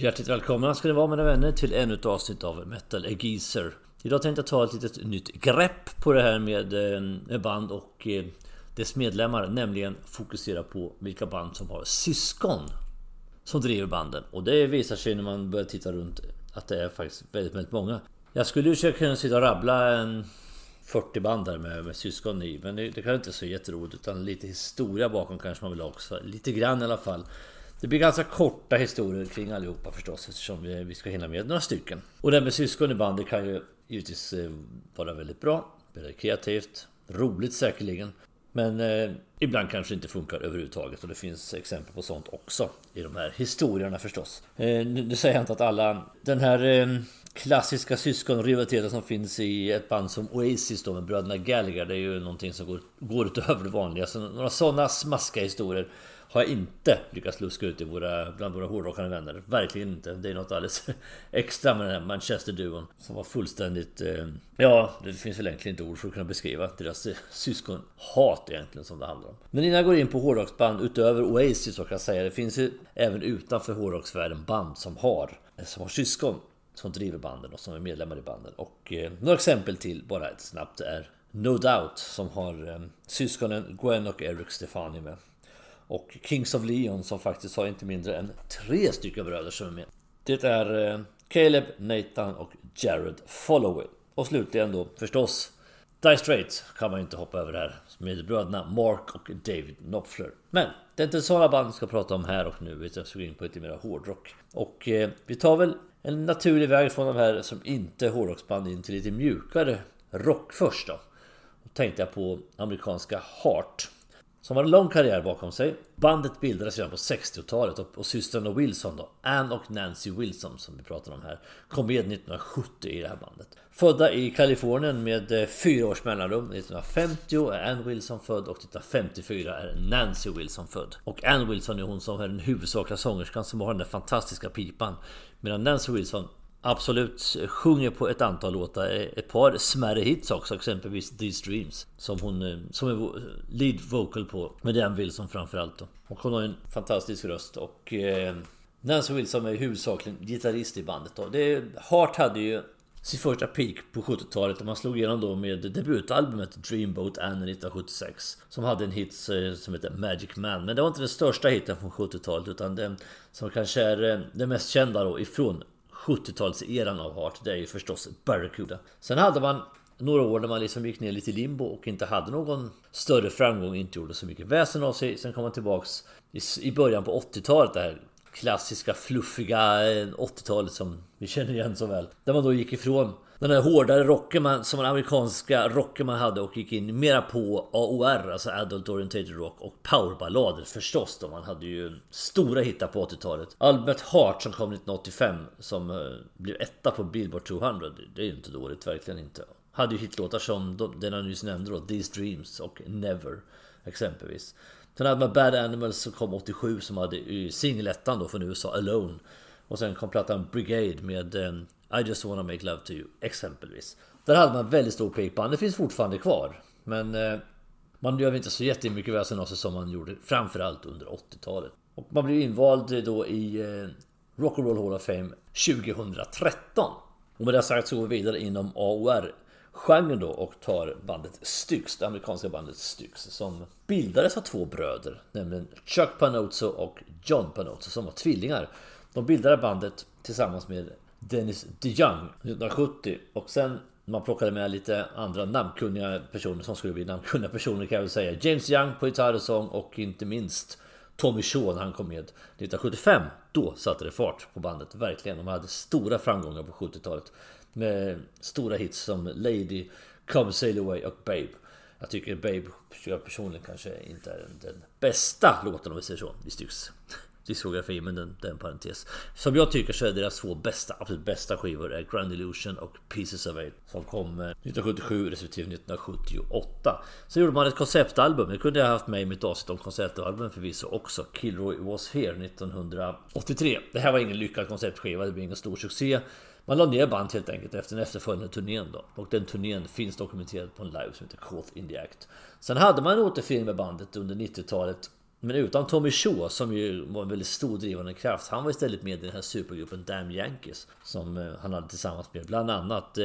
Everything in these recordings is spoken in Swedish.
Hjärtligt välkomna ska ni vara mina vänner till ännu ett avsnitt av Metal Geezer. Idag tänkte jag ta ett litet nytt grepp på det här med eh, band och eh, dess medlemmar. Nämligen fokusera på vilka band som har syskon som driver banden. Och det visar sig när man börjar titta runt att det är faktiskt väldigt, väldigt många. Jag skulle ju kunna sitta och rabbla en 40 band där med, med syskon i. Men det, det kanske inte så jätteroligt utan lite historia bakom kanske man vill ha också. Lite grann i alla fall. Det blir ganska korta historier kring allihopa förstås eftersom vi, ska hinna med några stycken. Och det här med syskon i bandet kan ju givetvis eh, vara väldigt bra, väldigt kreativt, roligt säkerligen. Men eh, ibland kanske inte funkar överhuvudtaget och det finns exempel på sånt också i de här historierna förstås. Eh, nu, nu säger jag inte att alla... Den här eh, klassiska syskonrivaliteten som finns i ett band som Oasis då med bröderna Gallagher. Det är ju någonting som går, går utöver det vanliga. Så några sådana smaskiga historier har jag inte lyckats luska ut i våra, bland våra hårdrockande vänner. Verkligen inte. Det är något alldeles extra med den här Manchester-duon. Som var fullständigt... Eh, ja, det finns väl egentligen inte ord för att kunna beskriva deras eh, syskonhat egentligen som det handlar om. Men innan jag går in på hårdrocksband utöver Oasis så kan jag säga det finns ju även utanför hårdrocksvärlden band som har, eh, som har syskon som driver banden och som är medlemmar i banden. Och eh, några exempel till bara ett snabbt är No Doubt som har eh, syskonen Gwen och Eric Stefani med. Och Kings of Leon som faktiskt har inte mindre än tre stycken bröder som är med. Det är eh, Caleb, Nathan och Jared Followay. Och slutligen då förstås Die Straight kan man ju inte hoppa över här med bröderna Mark och David Knopfler. Men det är inte sådana band vi ska prata om här och nu utan jag ska gå in på lite mer hårdrock. Och eh, vi tar väl en naturlig väg från de här som inte är hårdrocksband in till lite mjukare rock först då. Då tänkte jag på amerikanska Heart. Som har en lång karriär bakom sig. Bandet bildades redan på 60-talet och, och systrarna Wilson då, Ann och Nancy Wilson som vi pratar om här, kom med 1970 i det här bandet. Födda i Kalifornien med eh, fyra års mellanrum. 1950 är Ann Wilson född och 1954 är Nancy Wilson född. Och Ann Wilson är hon som är den huvudsakliga sångerskan som har den där fantastiska pipan. Medan Nancy Wilson Absolut sjunger på ett antal låtar. Ett par smärre hits också, exempelvis These Dreams. Som hon eh, som är lead vocal på. Med Dan Wilson framförallt då. Och hon har en fantastisk röst och... Eh, Nancy Wilson är huvudsakligen gitarrist i bandet då. Det, Heart hade ju sin första peak på 70-talet och man slog igenom då med debutalbumet Dreamboat Anne 1976 Som hade en hit eh, som heter Magic Man Men det var inte den största hiten från 70-talet utan den som kanske är eh, den mest kända då ifrån 70-talseran av Heart, det är ju förstås Barracuda. Sen hade man några år när man liksom gick ner lite i limbo och inte hade någon större framgång, inte gjorde så mycket väsen av sig. Sen kom man tillbaks i början på 80-talet, det här klassiska fluffiga eh, 80-talet som vi känner igen så väl. Där man då gick ifrån den här hårdare rocken man, som den amerikanska rocken man hade och gick in mera på AOR, alltså Adult Orientated Rock och powerballader förstås då. Man hade ju stora hittar på 80-talet. Albumet Heart som kom 1985 som uh, blev etta på Billboard 200. Det är ju inte dåligt, verkligen inte. Hade ju hitlåtar som den jag nyss nämnde då, These Dreams och Never exempelvis. Sen hade man Bad Animals som kom 87 som hade eh, singelettan då från USA, Alone. Och sen kom plattan Brigade med um, i just wanna make love to you exempelvis. Där hade man väldigt stor pipa. Det finns fortfarande kvar. Men eh, man gör inte så jättemycket väsen av sig som man gjorde framförallt under 80-talet. Och man blev invald då i eh, Rock'n'Roll Hall of Fame 2013. Och med det sagt så går vi vidare inom AOR genren då och tar bandet Styx, det amerikanska bandet Styx som bildades av två bröder, nämligen Chuck Panozzo och John Panozzo som var tvillingar. De bildade bandet tillsammans med Dennis DeYoung 1970 och sen man plockade med lite andra namnkunniga personer som skulle bli namnkunniga personer kan jag väl säga. James Young på gitarr och sång och inte minst Tommy Shaw när han kom med 1975. Då satte det fart på bandet, verkligen. De hade stora framgångar på 70-talet. Med stora hits som Lady, Come Sail Away och Babe. Jag tycker Babe personligen kanske inte är den bästa låten om vi säger så i Styx diskografi, men den, den parentes. Som jag tycker så är deras två bästa, absolut bästa skivor är Grand Illusion och Pieces of Eight. som kom eh, 1977 respektive 1978. Så gjorde man ett konceptalbum, det kunde jag haft med i mitt avsnitt om konceptalbum förvisso också. Kilroy Was Here 1983. Det här var ingen lyckad konceptskiva, det blev ingen stor succé. Man la ner band helt enkelt efter den efterföljande turnén då. Och den turnén finns dokumenterad på en live som heter Caught in the Act. Sen hade man en återfilm med bandet under 90-talet men utan Tommy Shaw som ju var en väldigt stor drivande kraft. Han var istället med i den här supergruppen Damn Yankees. Som eh, han hade tillsammans med bland annat eh,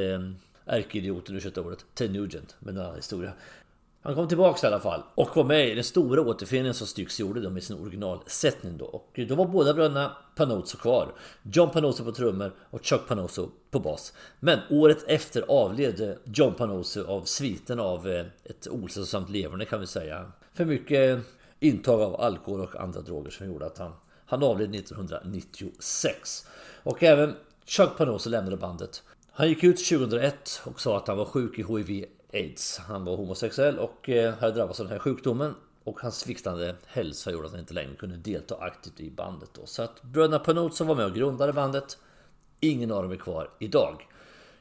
ärkeidioten, ursäkta ordet, Ted Nugent. Men en annan historia. Han kom tillbaks i alla fall och var med i den stora återföreningen som Styx gjorde då med sin originalsättning då. Och då var båda bröderna Panozzo kvar. John Panozzo på trummor och Chuck Panozzo på bas. Men året efter avled John Panozzo av sviten av eh, ett osällsamt leverne kan vi säga. För mycket intag av alkohol och andra droger som gjorde att han, han avled 1996. Och även Chuck Panozzo lämnade bandet. Han gick ut 2001 och sa att han var sjuk i HIV AIDS. Han var homosexuell och eh, hade drabbats av den här sjukdomen. Och hans sviktande hälsa gjorde att han inte längre kunde delta aktivt i bandet. Då. Så att bröderna Panot var med och grundade bandet, ingen av dem är kvar idag.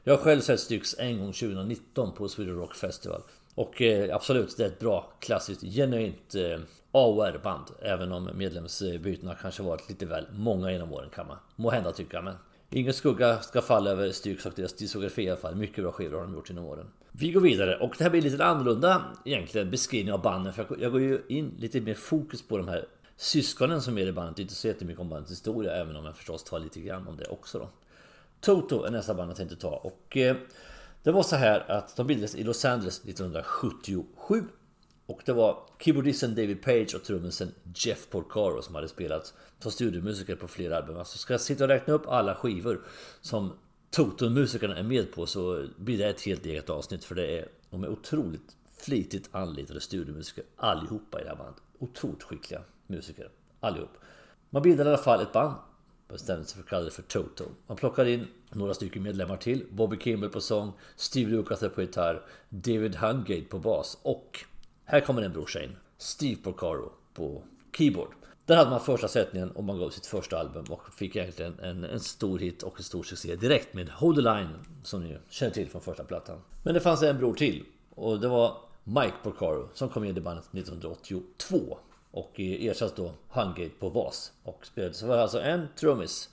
Jag har själv sett Styx en gång 2019 på Sweden Rock Festival. Och eh, absolut, det är ett bra, klassiskt, genuint eh, AOR-band. Även om medlemsbytena kanske varit lite väl många genom åren kan man må hända tycka. Men ingen skugga ska falla över Styx och deras diskografi i alla fall. Mycket bra skivor har de gjort genom åren. Vi går vidare och det här blir lite annorlunda egentligen beskrivning av banden. För jag går ju in lite mer fokus på de här syskonen som är i bandet. Inte så jättemycket om bandets historia även om jag förstås tar lite grann om det också då. Toto är nästa band jag tänkte ta och eh, det var så här att de bildades i Los Angeles 1977 och det var keyboardisten David Page och trummisen Jeff Porcaro som hade spelat som studiomusiker på flera album. Alltså ska jag sitta och räkna upp alla skivor som Toto-musikerna är med på så blir det ett helt eget avsnitt för det är de är otroligt flitigt anlitade studiomusiker allihopa i det här bandet. Otroligt skickliga musiker allihop. Man bildade i alla fall ett band bestämde sig för att kalla det för Toto. Man plockade in några stycken medlemmar till. Bobby Kimball på sång, Steve Lucas på gitarr, David Hungate på bas och här kommer en brorsa in. Steve Porcaro på keyboard. Där hade man första sättningen och man gav sitt första album och fick egentligen en, en stor hit och en stor succé direkt med Hold the Line som ni känner till från första plattan. Men det fanns en bror till och det var Mike Porcaro som kom in i bandet 1982 och eh, ersatt då Hungate på bas och spelade. Så var det alltså en trummis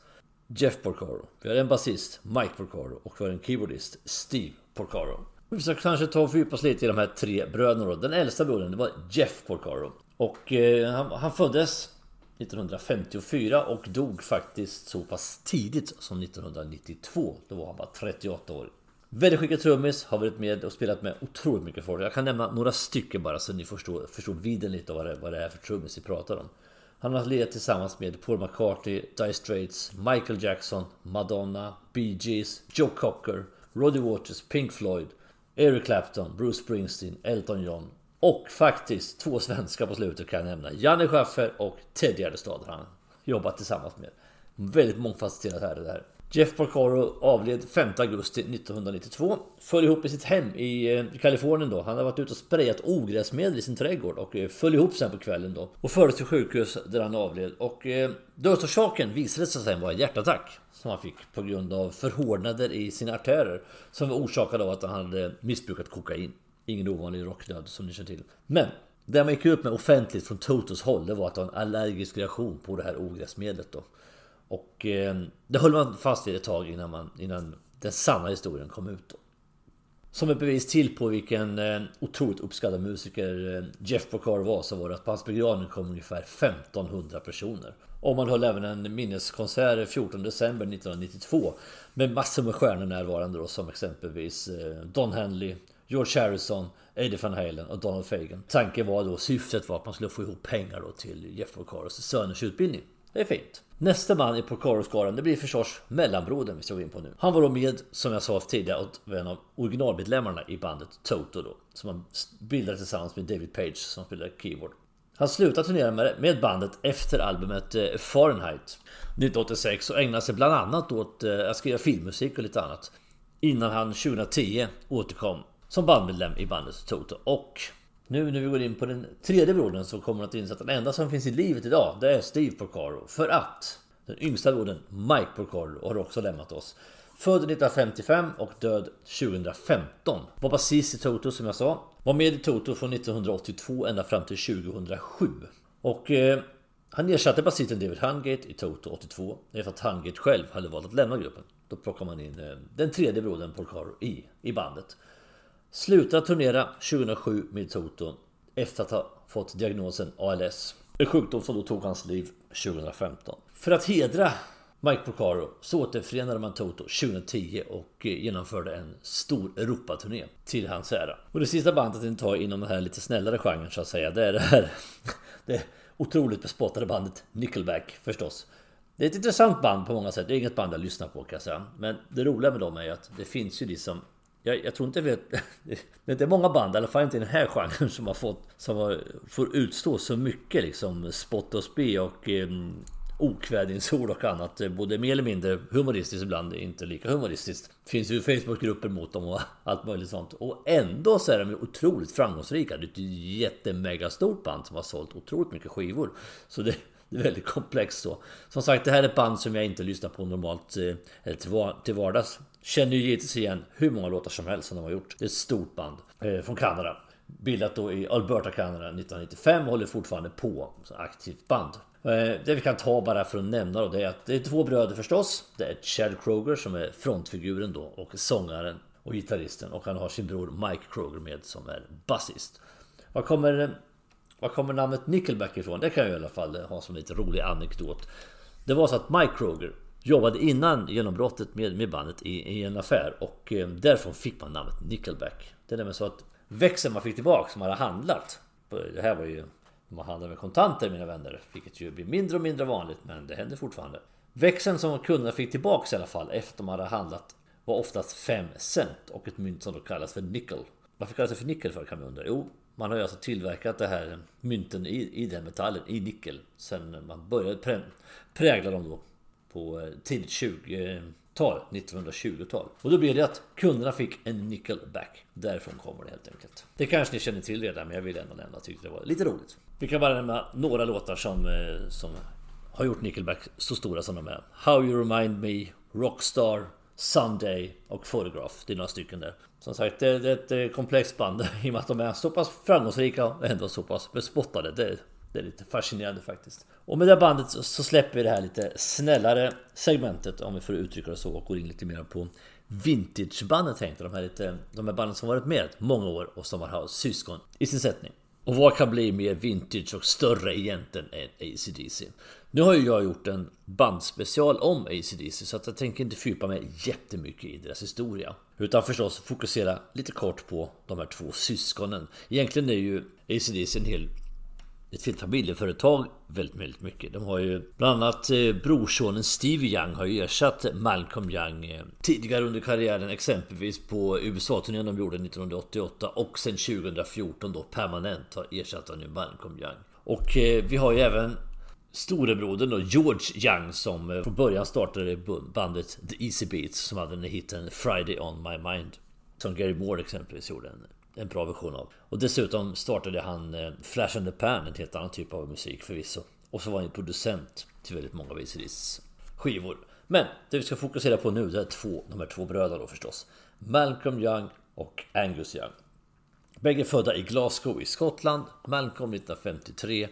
Jeff Porcaro. Vi har en basist Mike Porcaro och vi hade en keyboardist Steve Porcaro. Vi ska kanske ta och fördjupa oss lite i de här tre bröderna då. Den äldsta brodern det var Jeff Porcaro. Och eh, han, han föddes 1954 och dog faktiskt så pass tidigt som 1992. Då var han bara 38 år. Väldigt skicklig trummis, har varit med och spelat med otroligt mycket folk. Jag kan nämna några stycken bara så ni förstår, förstår vidden lite av vad det, vad det är för trummis vi pratar om. Han har lirat tillsammans med Paul McCartney, Dire Straits, Michael Jackson, Madonna, Bee Gees, Joe Cocker, Roddy Waters, Pink Floyd, Eric Clapton, Bruce Springsteen, Elton John och faktiskt två svenskar på slutet kan jag nämna. Janne Schaffer och Ted Gärdestad har han jobbat tillsammans med. Väldigt mångfacetterat här det där. Jeff Porcaro avled 5 augusti 1992. Föll ihop i sitt hem eh, i Kalifornien då. Han hade varit ute och sprayat ogräsmedel i sin trädgård och eh, föll ihop sen på kvällen då. Och fördes till sjukhus där han avled. Och eh, dödsorsaken visade sig sen vara en hjärtattack. Som han fick på grund av förhårdnader i sina artärer. Som var orsakade av att han hade missbrukat kokain. Ingen ovanlig rockdöd som ni känner till. Men det man gick ut med offentligt från Totos håll det var att det var en allergisk reaktion på det här ogräsmedlet då. Och eh, det höll man fast vid ett tag innan, man, innan den sanna historien kom ut. Då. Som ett bevis till på vilken eh, otroligt uppskattad musiker eh, Jeff Porcaro var så var det att på hans begravning kom ungefär 1500 personer. Och man höll även en minneskonsert 14 december 1992 med massor med stjärnor närvarande då, som exempelvis eh, Don Henley, George Harrison, Eddie Van Halen och Donald Fagan. Tanken var då, syftet var att man skulle få ihop pengar då till Jeff Porcaros söners utbildning. Det är fint. Nästa man i Porcaro-skaran det blir förstås mellanbrodern vi ska gå in på nu. Han var då med, som jag sa tidigare, och en av originalmedlemmarna i bandet Toto då. Som han bildade tillsammans med David Page som spelade keyboard. Han slutade turnera med bandet efter albumet eh, Fahrenheit 1986 och ägnade sig bland annat åt eh, att skriva filmmusik och lite annat. Innan han 2010 återkom som bandmedlem i bandet Toto. Och nu när vi går in på den tredje brodern så kommer man att inse att den enda som finns i livet idag det är Steve Porcaro. För att den yngsta brodern Mike Porcaro har också lämnat oss. Född 1955 och död 2015. Var basist i Toto som jag sa. Var med i Toto från 1982 ända fram till 2007. Och eh, han ersatte basisten David Hungate i Toto 82 efter att Hungate själv hade valt att lämna gruppen. Då plockar man in eh, den tredje brodern Porcaro i, i bandet. Slutade turnera 2007 med Toto efter att ha fått diagnosen ALS. En sjukdom som då tog hans liv 2015. För att hedra Mike Porcaro så återförenade man Toto 2010 och eh, genomförde en stor Europaturné till hans ära. Och det sista bandet jag tar inom den här lite snällare genren så att säga, det är det här det otroligt bespottade bandet Nickelback förstås. Det är ett intressant band på många sätt. Det är inget band jag lyssnar på kan jag säga. Men det roliga med dem är ju att det finns ju liksom jag, jag tror inte vet, det är inte många band, i alla fall inte i den här genren, som har fått som har, får utstå så mycket liksom spott och spe och eh, okvädinsord och annat. Både mer eller mindre humoristiskt ibland, inte lika humoristiskt. Finns ju Facebookgrupper mot dem och allt möjligt sånt. Och ändå så är de otroligt framgångsrika. Det är ett jättemegastort band som har sålt otroligt mycket skivor. Så det, det är väldigt komplext så. Som sagt, det här är ett band som jag inte lyssnar på normalt eh, eller till vardags. Känner ju givetvis igen hur många låtar som helst som de har gjort. Det är ett stort band eh, från Kanada. Bildat då i Alberta, Kanada 1995 och håller fortfarande på som aktivt band. Eh, det vi kan ta bara för att nämna då det är att det är två bröder förstås. Det är Chad Kroger som är frontfiguren då och sångaren och gitarristen och han har sin bror Mike Kroger med som är basist. Vad kommer, eh, var kommer namnet Nickelback ifrån? Det kan jag i alla fall ha som lite rolig anekdot. Det var så att Mike Kroger jobbade innan genombrottet med, med bandet i, i en affär och eh, därifrån fick man namnet Nickelback. Det är nämligen så att växeln man fick tillbaka som man hade handlat. Det här var ju man handlar med kontanter mina vänner, vilket ju blir mindre och mindre vanligt, men det händer fortfarande. Växeln som kunderna fick tillbaka i alla fall efter att de hade handlat var oftast 5 cent och ett mynt som då kallas för nickel. Varför kallas det för nickel för kan man undra? Jo, man har ju alltså tillverkat det här mynten i, i den metallen, i nickel, sen man började prä, prägla dem då på eh, tidigt 20-tal, 1920-tal. Och då blev det att kunderna fick en nickelback. Därifrån kommer det helt enkelt. Det kanske ni känner till redan, men jag vill ändå nämna, tyckte det var lite roligt. Vi kan bara nämna några låtar som, eh, som har gjort Nickelback så stora som de är. How You Remind Me, Rockstar, Sunday och Photograph. Det är några stycken där. Som sagt, det är ett eh, komplext band i och med att de är så pass framgångsrika och ändå så pass bespottade. Det, det är lite fascinerande faktiskt. Och med det bandet så släpper vi det här lite snällare segmentet om vi får uttrycka det så och går in lite mer på vintagebanden tänkte de här, lite, de här banden som varit med många år och som har haft syskon i sin sättning. Och vad kan bli mer vintage och större egentligen än ACDC? Nu har ju jag gjort en bandspecial om ACDC så att jag tänker inte fördjupa mig jättemycket i deras historia. Utan förstås fokusera lite kort på de här två syskonen. Egentligen är ju ACDC en hel ett helt familjeföretag väldigt, väldigt mycket. De har ju bland annat eh, brorsonen Steve Young har ju ersatt Malcolm Young eh, tidigare under karriären exempelvis på USA-turnén de gjorde 1988 och sen 2014 då permanent har ersatt han ju Malcolm Young. Och eh, vi har ju även storebrodern då George Young som eh, från början startade bandet The Easy Beats som hade den hitten Friday On My Mind. Som Gary Moore exempelvis gjorde en en bra version av. Och dessutom startade han eh, Flash and the Pan, en helt annan typ av musik förvisso. Och så var han producent till väldigt många av ACDs skivor. Men det vi ska fokusera på nu det är två, de här två bröderna då förstås. Malcolm Young och Angus Young. Bägge födda i Glasgow i Skottland. Malcolm 1953.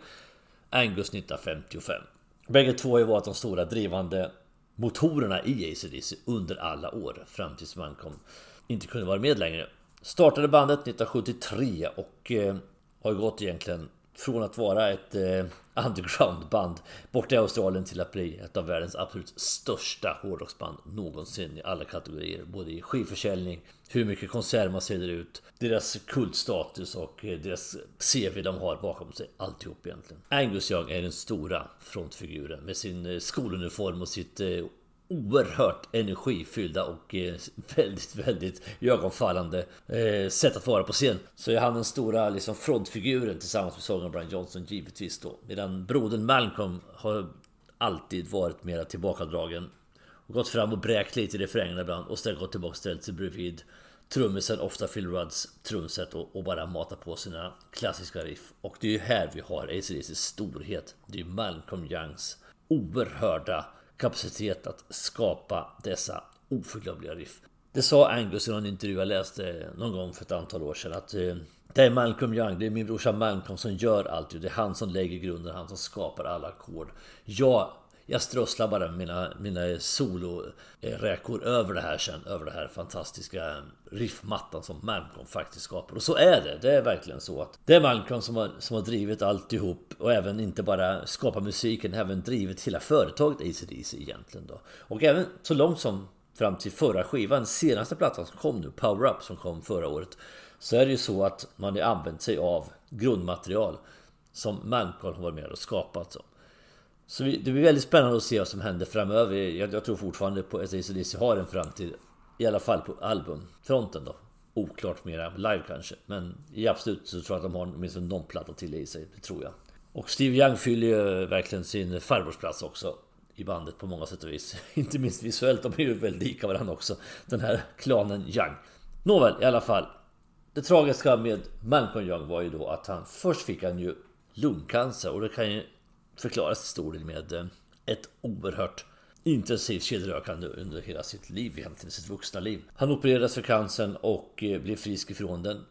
Angus 1955. Bägge två har ju varit de stora drivande motorerna i ACDC under alla år. Fram tills Malcolm inte kunde vara med längre. Startade bandet 1973 och eh, har gått egentligen från att vara ett eh, undergroundband borta i Australien till att bli ett av världens absolut största hårdrocksband någonsin i alla kategorier. Både i skivförsäljning, hur mycket konserter man säljer ut, deras kultstatus och eh, deras CV de har bakom sig. Alltihop egentligen. Angus Young är den stora frontfiguren med sin eh, skoluniform och sitt eh, oerhört energifyllda och eh, väldigt, väldigt ögonfallande eh, sätt att vara på scen. Så är han den stora liksom, frontfiguren tillsammans med sångaren Brian Johnson givetvis då. Medan brodern Malcolm har alltid varit mera tillbakadragen. Och gått fram och bräkt lite i refrängerna ibland och sen gått tillbaka och ställt sig bredvid trummisen, ofta Phil Rudds trumset och, och, bara mata på sina klassiska riff. Och det är ju här vi har ACDC's storhet. Det är ju Malcolm Youngs oerhörda kapacitet att skapa dessa oförglömliga riff. Det sa Angus i någon intervju jag läste någon gång för ett antal år sedan att eh, det är Malcolm Young, det är min brorsa Malcolm som gör allt. Det är han som lägger grunden, han som skapar alla ackord. Jag, jag strösslar bara mina, mina soloräkor eh, över det här sen. Över det här fantastiska riffmattan som Malcolm faktiskt skapar. Och så är det. Det är verkligen så att det är Malcolm som har, som har drivit alltihop. Och även inte bara skapat musiken, även drivit hela företaget ACDC egentligen då. Och även så långt som fram till förra skivan, senaste plattan som kom nu, Power Up som kom förra året. Så är det ju så att man har använt sig av grundmaterial som Malcolm har varit med och skapat. Så. vi, det blir väldigt spännande att se vad som händer framöver. Jag, jag tror fortfarande på att ACDC har en framtid. I alla fall på albumfronten då. Oklart mera live kanske. Men i absolut så tror jag att de har åtminstone någon platta till i sig. Det tror jag. Och Steve Young fyller ju verkligen sin farbrorsplats också. I bandet på många sätt och vis. Inte minst visuellt. De är ju väldigt lika varandra också. Den här klanen Young. Nåväl, i alla fall. Det tragiska med Malcolm Young var ju då att han först fick han ju lungcancer och det kan ju förklaras till stor del med eh, ett oerhört intensivt kedjerökande under hela sitt liv, egentligen sitt vuxna liv. Han opererades för cancern och eh, blev frisk ifrån den.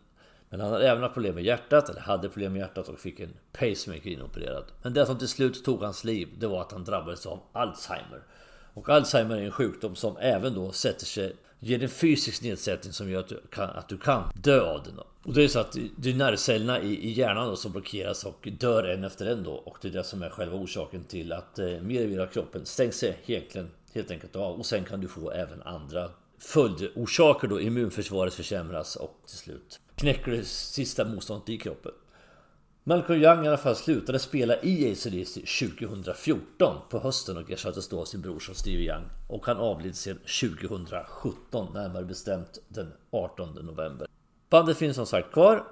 Men han hade även haft problem med hjärtat, eller hade problem med hjärtat och fick en pacemaker inopererad. Men det som till slut tog hans liv, det var att han drabbades av Alzheimer. Och Alzheimer är en sjukdom som även då sätter sig ger en fysisk nedsättning som gör att du kan, att du kan dö av den. Då. Och det är så att det är nervcellerna i, i hjärnan då som blockeras och dör en efter en då. Och det är det som är själva orsaken till att eh, mer och mer av kroppen stängs egentligen helt enkelt av. Och sen kan du få även andra följdorsaker då. Immunförsvaret försämras och till slut knäcker det sista motståndet i kroppen. Malcolm Young i alla fall slutade spela i ACDC 2014 på hösten och ersattes då av sin bror som Steve Young. Och han avled sedan 2017, närmare bestämt den 18 november. Bandet finns som sagt kvar.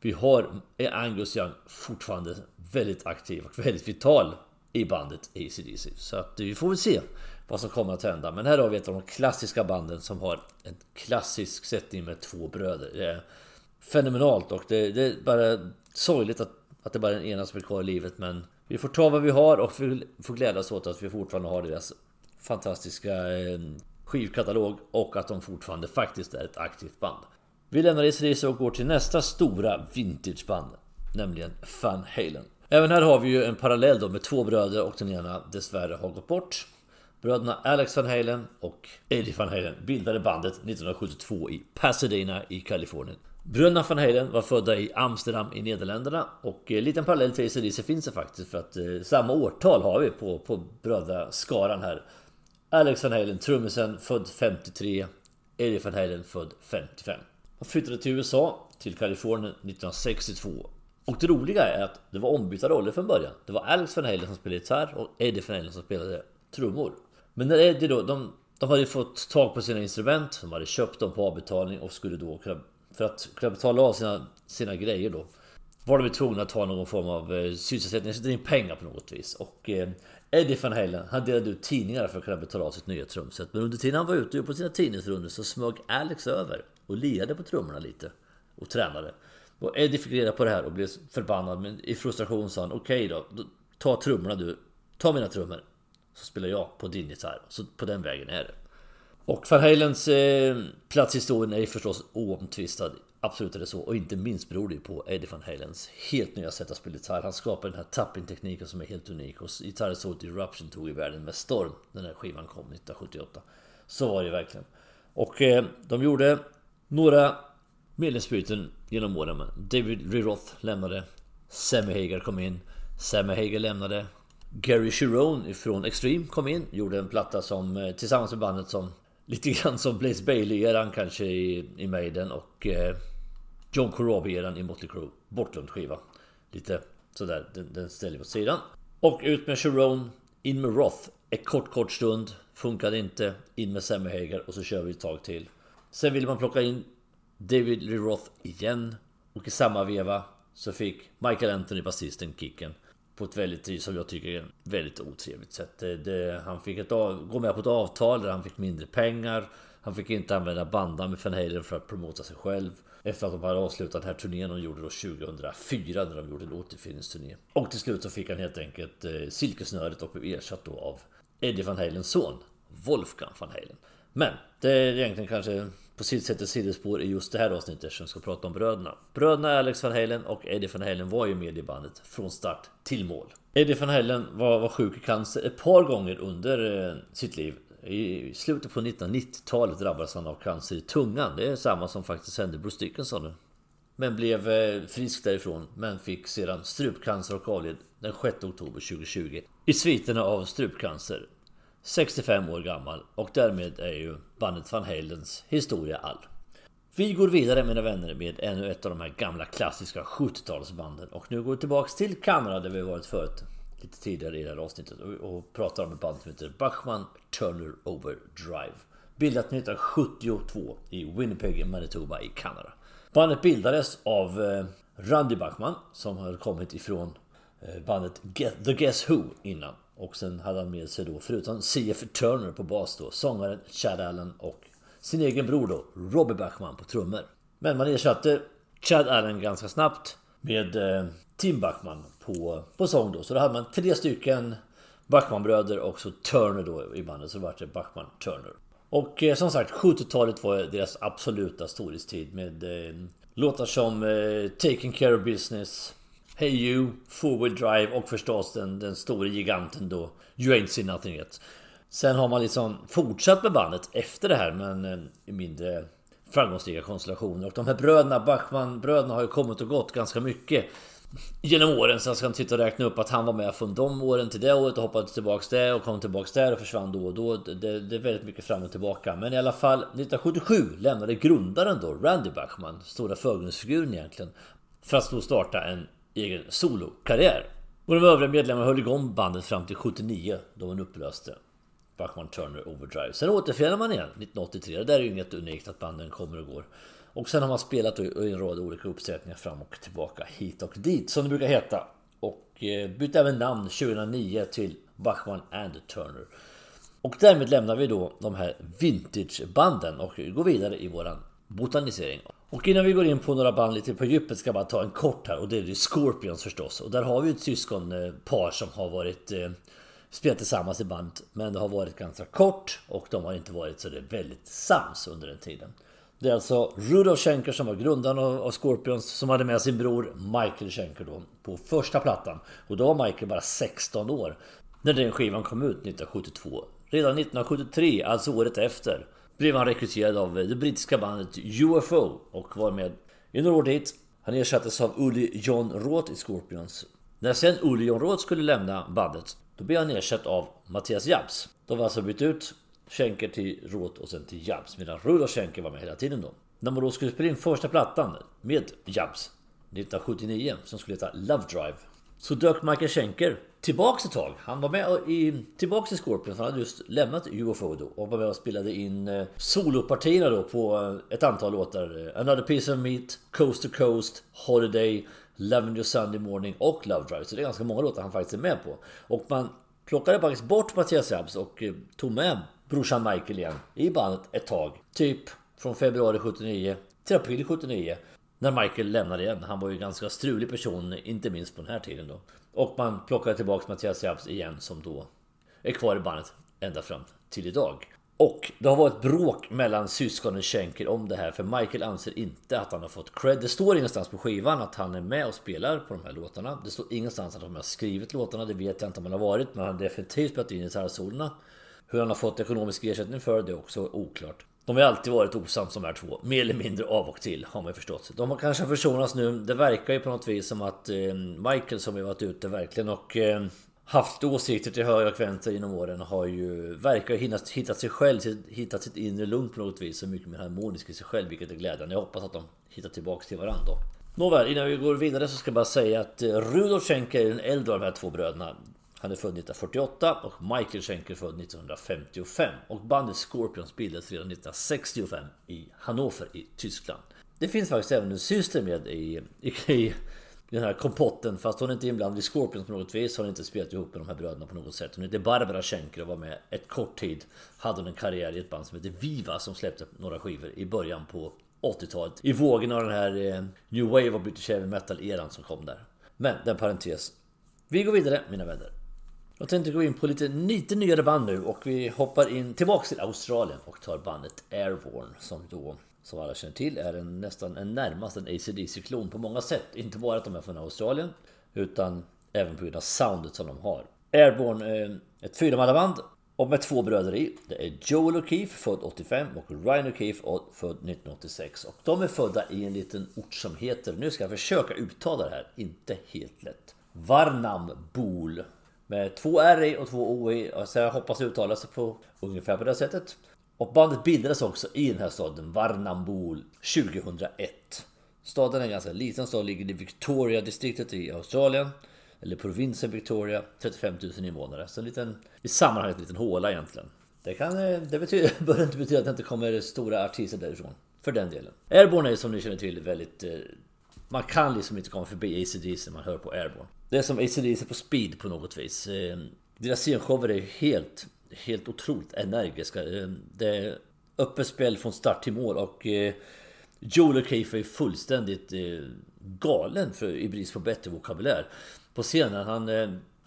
Vi har Angus Young fortfarande väldigt aktiv och väldigt vital i bandet ACDC. Så att eh, vi får väl se vad som kommer att hända. Men här har vi ett av de klassiska banden som har en klassisk sättning med två bröder. Det är fenomenalt och det, det är bara sorgligt att, att det bara är den ena som är kvar i livet. Men vi får ta vad vi har och vi får glädjas åt att vi fortfarande har deras fantastiska eh, skivkatalog och att de fortfarande faktiskt är ett aktivt band. Vi lämnar Israel och går till nästa stora vintageband, nämligen Van Halen. Även här har vi ju en parallell då med två bröder och den ena dessvärre har gått bort. Bröderna Alex Van Halen och Eddie Van Halen bildade bandet 1972 i Pasadena i Kalifornien. Bröderna van Halen var födda i Amsterdam i Nederländerna och en liten parallell till ACDC finns det faktiskt för att eh, samma årtal har vi på, på brödraskaran här. Alex van Halen, trummisen, född 53. Eddie van Halen, född 55. Han flyttade till USA, till Kalifornien 1962. Och det roliga är att det var ombytta roller från början. Det var Alex van Halen som spelade gitarr och Eddie van Halen som spelade trummor. Men när Eddie då, de, de hade fått tag på sina instrument, de hade köpt dem på avbetalning och skulle då kunna för att kunna betala av sina, sina grejer då var de tvungna att ta någon form av eh, sysselsättning, sätta in pengar på något vis. Och eh, Eddie Van Halen, han delade ut tidningar för att kunna betala av sitt nya trumset. Men under tiden han var ute på sina tidningsrundor så smög Alex över och lirade på trummorna lite. Och tränade. Och Eddie fick reda på det här och blev förbannad. Men i frustration sa han okej okay då, ta trummorna du. Ta mina trummor. Så spelar jag på din gitarr. Så på den vägen är det. Och Van Halens eh, plats i historien är förstås oomtvistad. Absolut är det så. Och inte minst beror det på Eddie Van Halens helt nya sätt att spela gitarr. Han skapade den här tapping-tekniken som är helt unik. Och gitarrsolot Eruption tog i världen med storm när den här skivan kom 1978. Så var det verkligen. Och eh, de gjorde några medlemsbyten genom åren. Men David Riroth lämnade. Sammy Hager kom in. Sammy Hager lämnade. Gary Cherone från Extreme kom in. Gjorde en platta som eh, tillsammans med bandet som Lite grann som Blaze Bailey-eran kanske i, i Maiden och eh, John Corabi-eran i Motley Crue. Bortglömd skiva. Lite sådär, den, den ställer vi åt sidan. Och ut med Sharon, in med Roth. Ett kort, kort stund. Funkade inte. In med Sammy Hagar och så kör vi ett tag till. Sen ville man plocka in David Lee Roth igen. Och i samma veva så fick Michael Anthony, basisten, kicken. På ett väldigt, som jag tycker, väldigt otrevligt sätt. Det, det, han fick ett, gå med på ett avtal där han fick mindre pengar. Han fick inte använda bandan med Van Halen för att promota sig själv. Efter att de hade avslutat den här turnén de gjorde då 2004 när de gjorde en återfinningsturné. Och till slut så fick han helt enkelt eh, silkesnöret och blev ersatt då av Eddie Van Halens son Wolfgang Van Halen. Men det är egentligen kanske på sitt sätt ett sidospår i just det här avsnittet som ska prata om bröderna. Bröderna Alex van Halen och Eddie van Halen var ju med i bandet från start till mål. Eddie van Halen var, var sjuk i cancer ett par gånger under eh, sitt liv. I slutet på 1990-talet drabbades han av cancer i tungan. Det är samma som faktiskt hände Bruce Dickinson. Men blev eh, frisk därifrån. Men fick sedan strupcancer och avled den 6 oktober 2020. I sviterna av strupcancer. 65 år gammal och därmed är ju bandet Van Halens historia all. Vi går vidare mina vänner med ännu ett av de här gamla klassiska 70-talsbanden och nu går vi tillbaks till Kanada där vi varit förut lite tidigare i det här avsnittet och, pratar om ett band som heter Bachman Turner Overdrive. Bildat 1972 i Winnipeg, Manitoba i Kanada. Bandet bildades av eh, Randy Bachman som hade kommit ifrån eh, bandet Get, The Guess Who innan. Och sen hade han med sig då, förutom CF Turner på bas då, sångaren Chad Allen och sin egen bror då, Robbie Bachman på trummor. Men man ersatte Chad Allen ganska snabbt med eh, Tim Bachman på, på sång då. Så då hade man tre stycken Bachman-bröder och så Turner då i bandet. Så vart det Bachman Turner. Och eh, som sagt 70-talet var deras absoluta storhetstid med eh, låtar som eh, Taking Care of Business Hey You, Four Wheel Drive och förstås den, den stora giganten då You Ain't Seen Nothing Yet. Sen har man liksom fortsatt med bandet efter det här men eh, i mindre framgångsrika konstellationer. Och de här bröderna, Bachman-bröderna har ju kommit och gått ganska mycket genom åren. Så jag ska inte sitta och räkna upp att han var med från de åren till det året och hoppade tillbaks där och kom tillbaks där och försvann då och då. Det, det är väldigt mycket fram och tillbaka. Men i alla fall 1977 lämnade grundaren då, Randy Bachman, stora förgrundsfiguren egentligen, för att då starta en egen solokarriär. Och de övriga medlemmarna höll igång bandet fram till 79 då man upplöste Bachman Turner Overdrive. Sen återförenade man igen 1983. Det där är ju inget unikt att banden kommer och går. Och sen har man spelat i en rad olika uppsättningar fram och tillbaka hit och dit som det brukar heta. Och eh, bytte även namn 2009 till Bachman and Turner. Och därmed lämnar vi då de här vintagebanden och går vidare i våran botanisering. Och innan vi går in på några band lite på djupet ska jag bara ta en kort här och det är ju Scorpions förstås. Och där har vi ett syskonpar eh, som har varit eh, spelat tillsammans i band. Men det har varit ganska kort och de har inte varit så det är väldigt sams under den tiden. Det är alltså Rudolf Schenker som var grundaren av Scorpions som hade med sin bror Michael Schenker då på första plattan. Och då var Michael bara 16 år när den skivan kom ut 1972. Redan 1973, alltså året efter, blev han rekryterad av eh, det brittiska bandet UFO och var med i några år dit. Han ersattes av Uli-John Roth i Scorpions. När sen Uli-John Roth skulle lämna bandet, då blev han ersatt av Mattias Jabs. De var alltså bytt ut Schenker till Roth och sen till Jabs medan Rudolf Schenker var med hela tiden då. När man då skulle spela in första plattan med Jabs 1979 som skulle heta Love Drive så dök Michael Schenker tillbaks ett tag. Han var med i, tillbaks i Scorpions. Han hade just lämnat UFO då och var med och spelade in eh, solopartierna då på eh, ett antal låtar. Another Piece of Meat, Coast to Coast, Holiday, Lavender Sunday Morning och Love Drive. Så det är ganska många låtar han faktiskt är med på. Och man plockade faktiskt bort Mattias Jabs och eh, tog med brorsan Michael igen i bandet ett tag. Typ från februari 79 till april 79. När Michael lämnade igen. Han var ju en ganska strulig person, inte minst på den här tiden då. Och man plockade tillbaka Mattias Jabs igen som då är kvar i bandet ända fram till idag. Och det har varit bråk mellan syskonen Schenker om det här för Michael anser inte att han har fått cred. Det står ingenstans på skivan att han är med och spelar på de här låtarna. Det står ingenstans att han har skrivit låtarna, det vet jag inte om han har varit. Men han har definitivt spelat in gitarrsolorna. Hur han har fått ekonomisk ersättning för det är också oklart. De har alltid varit osams de här två. Mer eller mindre av och till har man ju förstått. De har kanske försonats nu. Det verkar ju på något vis som att eh, Michael som ju varit ute verkligen och eh, haft åsikter till höger och vänster genom åren har ju verkar ha hittat sig själv, hittat sitt inre lugn på något vis. och mycket mer harmonisk i sig själv vilket är glädjande. Jag hoppas att de hittar tillbaks till varandra. Nåväl, innan vi går vidare så ska jag bara säga att eh, Rudolf Schenker är den äldre av de här två bröderna. Han är född 1948 och Michael Schenker född 1955. Och bandet Scorpions bildades redan 1965 i Hannover i Tyskland. Det finns faktiskt även en syster med i, i, i den här kompotten fast hon är inte inblandad i Scorpions på något vis. Hon har inte spelat ihop med de här bröderna på något sätt. Hon heter Barbara Schenker och var med ett kort tid. Hade hon en karriär i ett band som heter Viva som släppte några skivor i början på 80-talet. I vågen av den här eh, New Wave och British Heavy Metal eran som kom där. Men den parentes. Vi går vidare mina vänner. Jag tänkte gå in på lite, lite nyare band nu och vi hoppar in tillbaks till Australien och tar bandet Airborne som då som alla känner till är en, nästan en närmast en ACDC-klon på många sätt. Inte bara att de är från Australien utan även på grund av soundet som de har. Airborne är ett fyramannaband och med två bröder i. Det är Joel O'Keefe född 85 och Ryan O'Keefe född 1986. Och de är födda i en liten ort som heter, nu ska jag försöka uttala det här, inte helt lätt. Varnambol. Med två R i och två O i. Så jag hoppas det uttalas på ungefär på det sättet. Och bandet bildades också i den här staden, Varnambol, 2001. Staden är en ganska liten stad, ligger i Victoria-distriktet i Australien. Eller provinsen Victoria, 35 000 invånare. Så en liten, i sammanhanget en liten håla egentligen. Det, kan, eh, det betyder, bör inte betyda att det inte kommer stora artister därifrån. För den delen. Airborne är som ni känner till väldigt... Eh, man kan liksom inte komma förbi ACDC när man hör på Airborne. Det är som ACDC på speed på något vis. Eh, deras scenshower är helt, helt otroligt energiska. Eh, det är öppet spel från start till mål och eh, Joel O'Keefe är fullständigt galen för, i brist på bättre vokabulär på scenen. Han,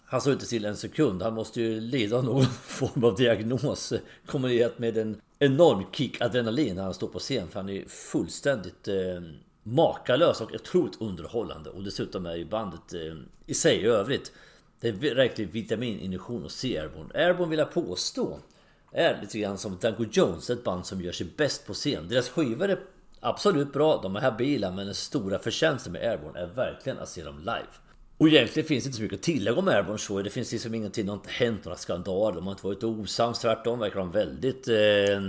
han står inte still en sekund. Han måste ju lida av någon form av diagnos kombinerat med en enorm kick adrenalin när han står på scen. För han är fullständigt eh, makalös och otroligt underhållande. Och dessutom är ju bandet eh, i sig i övrigt det är verkligen vitamininjektion att se Airborne. Airborne vill jag påstå är lite grann som Danko Jones, ett band som gör sig bäst på scen. Deras skivor är absolut bra, de är habila, men den stora förtjänsten med Airborne är verkligen att se dem live. Och egentligen finns det inte så mycket att tillägga om Airborne så. Det finns liksom ingenting, det har inte hänt några skandaler. De har inte varit osams, tvärtom verkar de väldigt eh,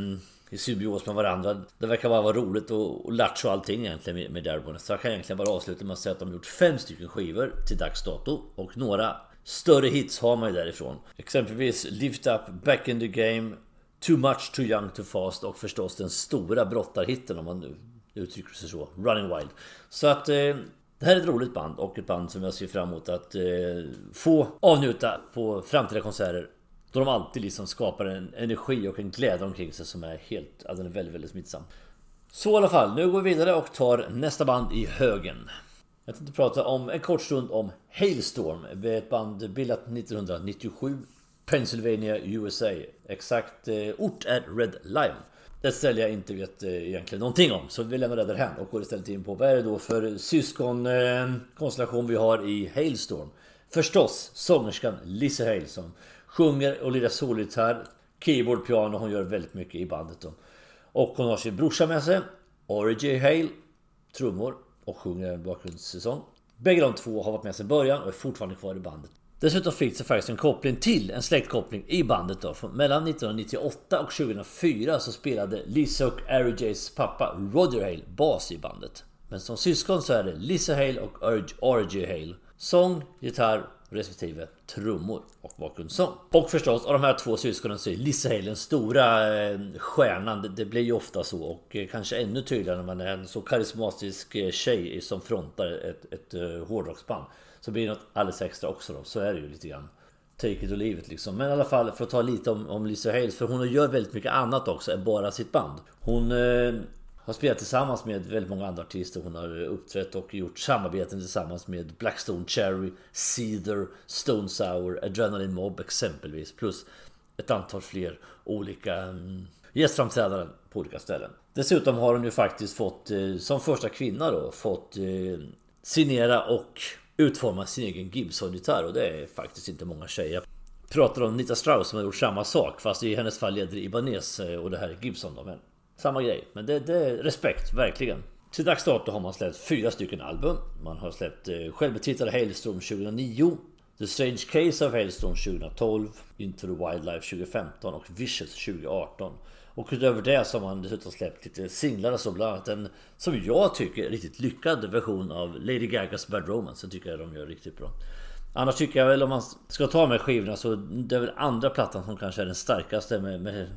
i symbios med varandra. Det verkar bara vara roligt och, och lattjo allting egentligen med, med Airborne. Så jag kan egentligen bara avsluta med att säga att de har gjort fem stycken skivor till dags dato. Och några större hits har man ju därifrån. Exempelvis Lift Up, Back in the Game, Too Much, Too Young, Too Fast och förstås den stora brottarhitten om man nu uttrycker sig så, Running Wild. Så att eh, det här är ett roligt band och ett band som jag ser fram emot att eh, få avnjuta på framtida konserter. Då de alltid liksom skapar en energi och en glädje omkring sig som är helt, ja, den är väldigt, väldigt smittsam. Så i alla fall, nu går vi vidare och tar nästa band i högen. Jag tänkte prata om en kort stund om Hailstorm. Ett band bildat 1997 Pennsylvania, USA. Exakt eh, ort är Red Lion. Det ställer jag inte vet eh, egentligen någonting om. Så vi lämnar det därhän och går istället in på vad är det då för syskonkonstellation eh, vi har i Hailstorm. Förstås sångerskan Lizzie Hale som sjunger och lirar solgitarr, keyboard, piano. Hon gör väldigt mycket i bandet då. Och hon har sin brorsa med sig, R.J. Hale, trummor och sjunger bakgrundssång. Bägge de två har varit med sedan början och är fortfarande kvar i bandet. Dessutom fick det faktiskt en koppling till, en släktkoppling i bandet då. Mellan 1998 och 2004 så spelade Lisa och Ari Jays pappa Roger Hale bas i bandet. Men som syskon så är det Lisa Hale och RJ Hale. Sång, gitarr respektive trummor och bakgrundssång. Och förstås av de här två syskonen så är Lisa Hale den stora eh, stjärnan. Det blir ju ofta så och eh, kanske ännu tydligare när man är en så karismatisk eh, tjej som frontar ett, ett, ett hårdrocksband. Så blir det något alldeles extra också då. Så är det ju lite grann. Take it or leave it liksom. Men i alla fall för att ta lite om, om Lisa Hales. För hon gör väldigt mycket annat också än bara sitt band. Hon eh, har spelat tillsammans med väldigt många andra artister. Hon har uppträtt och gjort samarbeten tillsammans med Blackstone Cherry, Cedar, Stone Sour, Adrenaline Mob exempelvis. Plus ett antal fler olika mm, gästframträdanden på olika ställen. Dessutom har hon ju faktiskt fått, eh, som första kvinna då, fått eh, signera och utforma sin egen Gibson-gitarr och det är faktiskt inte många tjejer. Jag pratar om Nita Strauss som har gjort samma sak fast i hennes fall leder Ibanez eh, och det här är Gibson då. Men samma grej. Men det, det är respekt, verkligen. Till dags dato har man släppt fyra stycken album. Man har släppt eh, självbetitlade Hailstorm 2009 The Strange Case of Hailstorm 2012 Into the Wildlife 2015 och Vicious 2018 och utöver det så har man dessutom släppt lite singlar och så bland annat en Som jag tycker riktigt lyckad version av Lady Gagas Bad Romance. Den tycker jag de gör riktigt bra. Annars tycker jag väl om man ska ta med skivorna så det är väl andra plattan som kanske är den starkaste med, med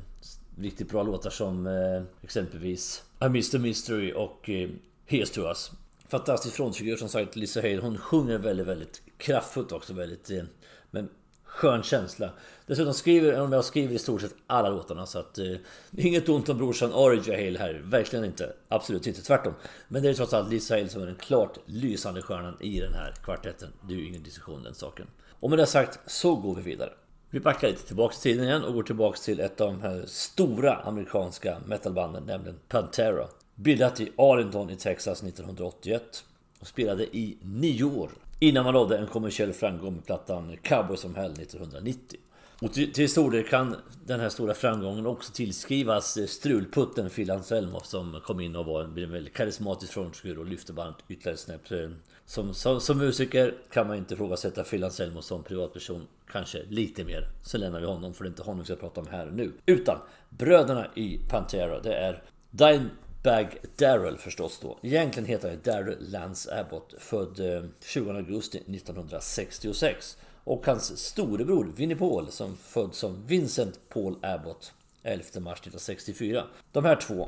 riktigt bra låtar som eh, exempelvis Miss The Mystery och eh, Here's to Us. Fantastisk frontfigur som sagt Lisa Hale. Hon sjunger väldigt, väldigt kraftfullt också. Väldigt, eh, men skön känsla. Dessutom skriver hon med och skriver i stort sett alla låtarna så att eh, Inget ont om brorsan Origin Hale här, verkligen inte. Absolut inte, tvärtom. Men det är trots allt Lisa Hale som är den klart lysande stjärnan i den här kvartetten. Det är ju ingen diskussion den saken. Och med det sagt så går vi vidare. Vi backar lite tillbaks i tiden igen och går tillbaks till ett av de här stora amerikanska metalbanden, nämligen Pantera. Bildat i Arlington i Texas 1981 och spelade i nio år innan man nådde en kommersiell framgång med plattan Cowboy som Hell 1990. Och till, till stor del kan den här stora framgången också tillskrivas strulputten Phil Anselmo som kom in och var en väldigt karismatisk frontfigur och lyfte bandet ytterligare snäpp. Eh, som, som, som, musiker kan man inte ifrågasätta Phil Anselmo som privatperson kanske lite mer. Så lämnar vi honom för det är inte honom vi ska prata om här nu. Utan bröderna i Pantera. Det är Dimebag Darrell förstås då. Egentligen heter han Darrell Lance Abbott. Född eh, 20 augusti 1966. Och hans storebror Winnie Paul som född som Vincent Paul Abbott 11 mars 1964. De här två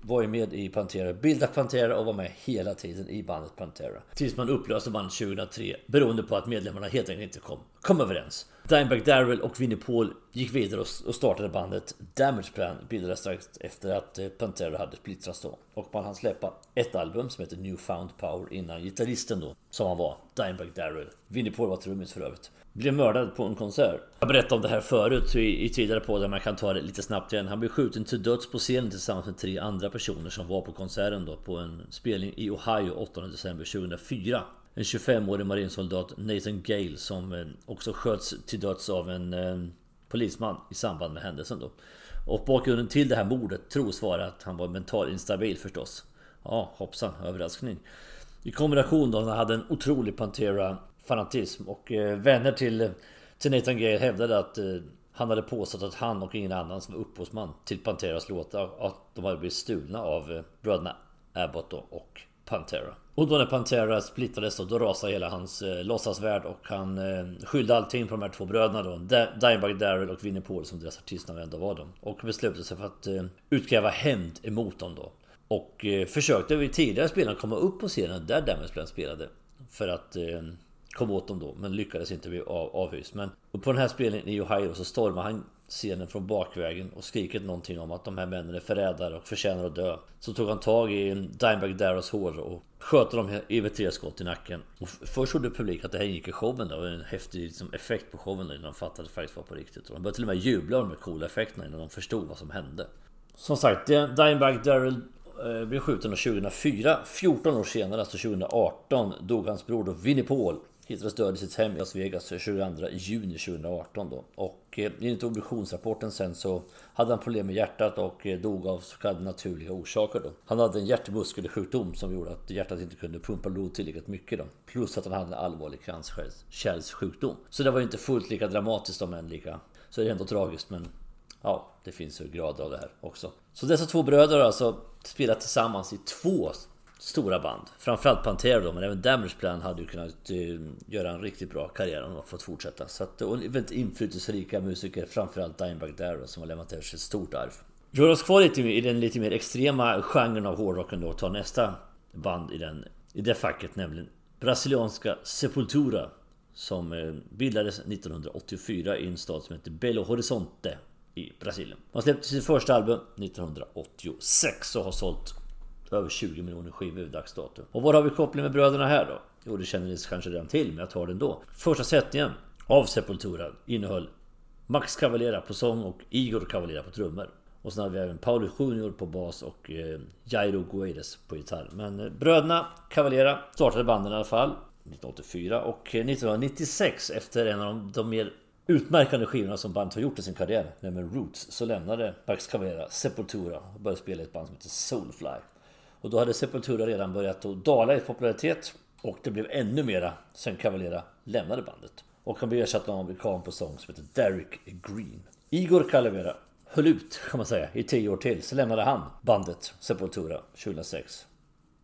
var ju med i Pantera, bildade Pantera och var med hela tiden i bandet Pantera. Tills man upplöste bandet 2003 beroende på att medlemmarna helt enkelt inte kom, kom överens. Dimebag Darrell och Vinnie Paul gick vidare och startade bandet Damage Plan bildades strax efter att eh, Pantera hade splittrats då. Och man hann släppa ett album som heter Newfound Power innan gitarristen då, som han var, Dimebag Darrell. Vinnie Paul var trummis för övrigt blev mördad på en konsert. Jag berättade om det här förut i, i tidigare på där man kan ta det lite snabbt igen. Han blev skjuten till döds på scenen tillsammans med tre andra personer som var på konserten då på en spelning i Ohio 8 december 2004. En 25-årig marinsoldat Nathan Gale som eh, också sköts till döds av en eh, polisman i samband med händelsen då. Och bakgrunden till det här mordet tros vara att han var mentalt instabil förstås. Ja, hoppsan, överraskning. I kombination då, han hade en otrolig Pantera fanatism. Och eh, vänner till, till Nathan Gale hävdade att eh, han hade påstått att han och ingen annan som var upphovsman till Panteras låtar att de hade blivit stulna av eh, bröderna Abbott och Pantera. Och då när Pantera splittrades då, då rasade hela hans eh, låtsasvärld och han eh, skyllde allting på de här två bröderna då. Dimebag Darrell och Vinnie Paul som deras artistnamn ändå var de. Och beslutade sig för att eh, utkräva hämnd emot dem då. Och eh, försökte vid tidigare spelare komma upp på scenen där Damage spelade. För att eh, kom åt dem då men lyckades inte bli av, avhyst. Men på den här spelningen i Ohio så stormar han scenen från bakvägen och skriker någonting om att de här männen är förrädare och förtjänar att dö. Så tog han tag i Dimebag Darrows hår och sköt dem med tre skott i nacken. Och först trodde publiken att det här gick i showen. Det var en häftig liksom, effekt på showen innan de fattade att det faktiskt var på riktigt. Och de började till och med jubla av de här coola effekterna innan de förstod vad som hände. Som sagt, Dimebag Darrell eh, blev skjuten 2004. 14 år senare, alltså 2018, dog hans bror då Winnie Paul hittades död i sitt hem i Las Vegas 22 juni 2018 då. Och eh, enligt obduktionsrapporten sen så hade han problem med hjärtat och eh, dog av så kallade naturliga orsaker då. Han hade en hjärtmuskelsjukdom som gjorde att hjärtat inte kunde pumpa blod tillräckligt mycket då. Plus att han hade en allvarlig kranskärlssjukdom. Så det var inte fullt lika dramatiskt om än lika. Så det är ändå tragiskt men ja, det finns ju grader av det här också. Så dessa två bröder har alltså spelat tillsammans i två stora band. Framförallt Pantera då, men även Damage Plan hade ju kunnat eh, göra en riktigt bra karriär om de fått fortsätta. Så att, och väldigt inflytelserika musiker, framförallt Dimebag Darrell som har lämnat efter sig ett stort arv. Gör oss kvar lite i den lite mer extrema genren av hårdrocken då och tar nästa band i, den, i det facket, nämligen brasilianska Sepultura. Som eh, bildades 1984 i en stad som heter Belo Horizonte i Brasilien. Man släppte sitt första album 1986 och har sålt över 20 miljoner skivor vid dags dato. Och vad har vi koppling med bröderna här då? Jo, det känner ni kanske redan till, men jag tar det ändå. Första sättningen av Sepultura innehöll Max Cavalera på sång och Igor Cavalera på trummor. Och sen hade vi även Paolo Junior på bas och eh, Jairo Guedes på gitarr. Men eh, bröderna Cavalera startade banden i alla fall 1984 och eh, 1996 efter en av de, de mer utmärkande skivorna som bandet har gjort i sin karriär, nämligen Roots, så lämnade Max Cavalera Sepultura och började spela i ett band som heter Soulfly. Och då hade Sepultura redan börjat att dala i popularitet och det blev ännu mera sen Cavalera lämnade bandet. Och han blev ersatt av en amerikan på sång som heter Derek Green. Igor Calavera höll ut kan man säga i tio år till. Så lämnade han bandet Sepultura 2006.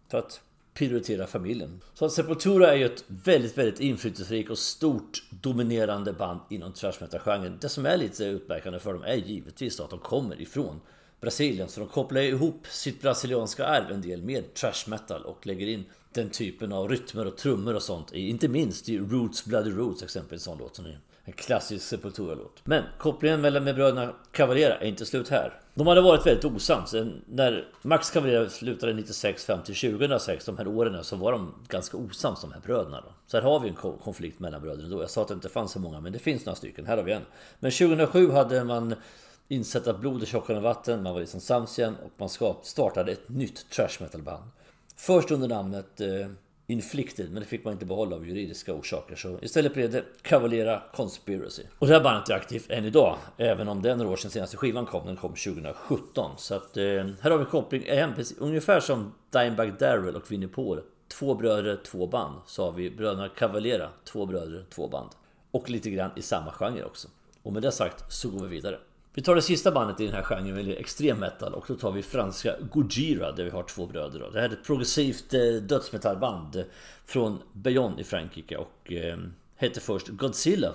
För att prioritera familjen. Så att Sepultura är ju ett väldigt, väldigt inflytelserikt och stort dominerande band inom thrash metal-genren. Det som är lite utmärkande för dem är givetvis att de kommer ifrån Brasilien. Så de kopplar ihop sitt brasilianska arv en del med trash metal och lägger in den typen av rytmer och trummor och sånt. Inte minst i Roots Bloody Roots exempelvis, en sån låt som är En klassisk Sepultura-låt. Men kopplingen mellan med bröderna Cavalera är inte slut här. De hade varit väldigt osams. När Max Cavalera slutade 96 fram till 2006, de här åren, så var de ganska osams de här bröderna. Då. Så här har vi en konflikt mellan bröderna då. Jag sa att det inte fanns så många, men det finns några stycken. Här har vi en. Men 2007 hade man insett att blod är tjockare än vatten, man var liksom sams igen och man startade ett nytt trash metal band. Först under namnet eh, Inflicted, men det fick man inte behålla av juridiska orsaker. Så istället blev det Cavalera Conspiracy. Och det här bandet är aktivt än idag, även om det är några år sedan senaste skivan kom. Den kom 2017. Så att eh, här har vi koppling, eh, ungefär som Dimebag Darrell och Vinnie Paul. Två bröder, två band. Så har vi bröderna Cavalera, två bröder, två band. Och lite grann i samma genre också. Och med det sagt så går vi vidare. Vi tar det sista bandet i den här genren, eller extrem metal och då tar vi franska Gojira där vi har två bröder. Det här är ett progressivt eh, dödsmetallband från Bayonne i Frankrike och eh, hette först Godzilla.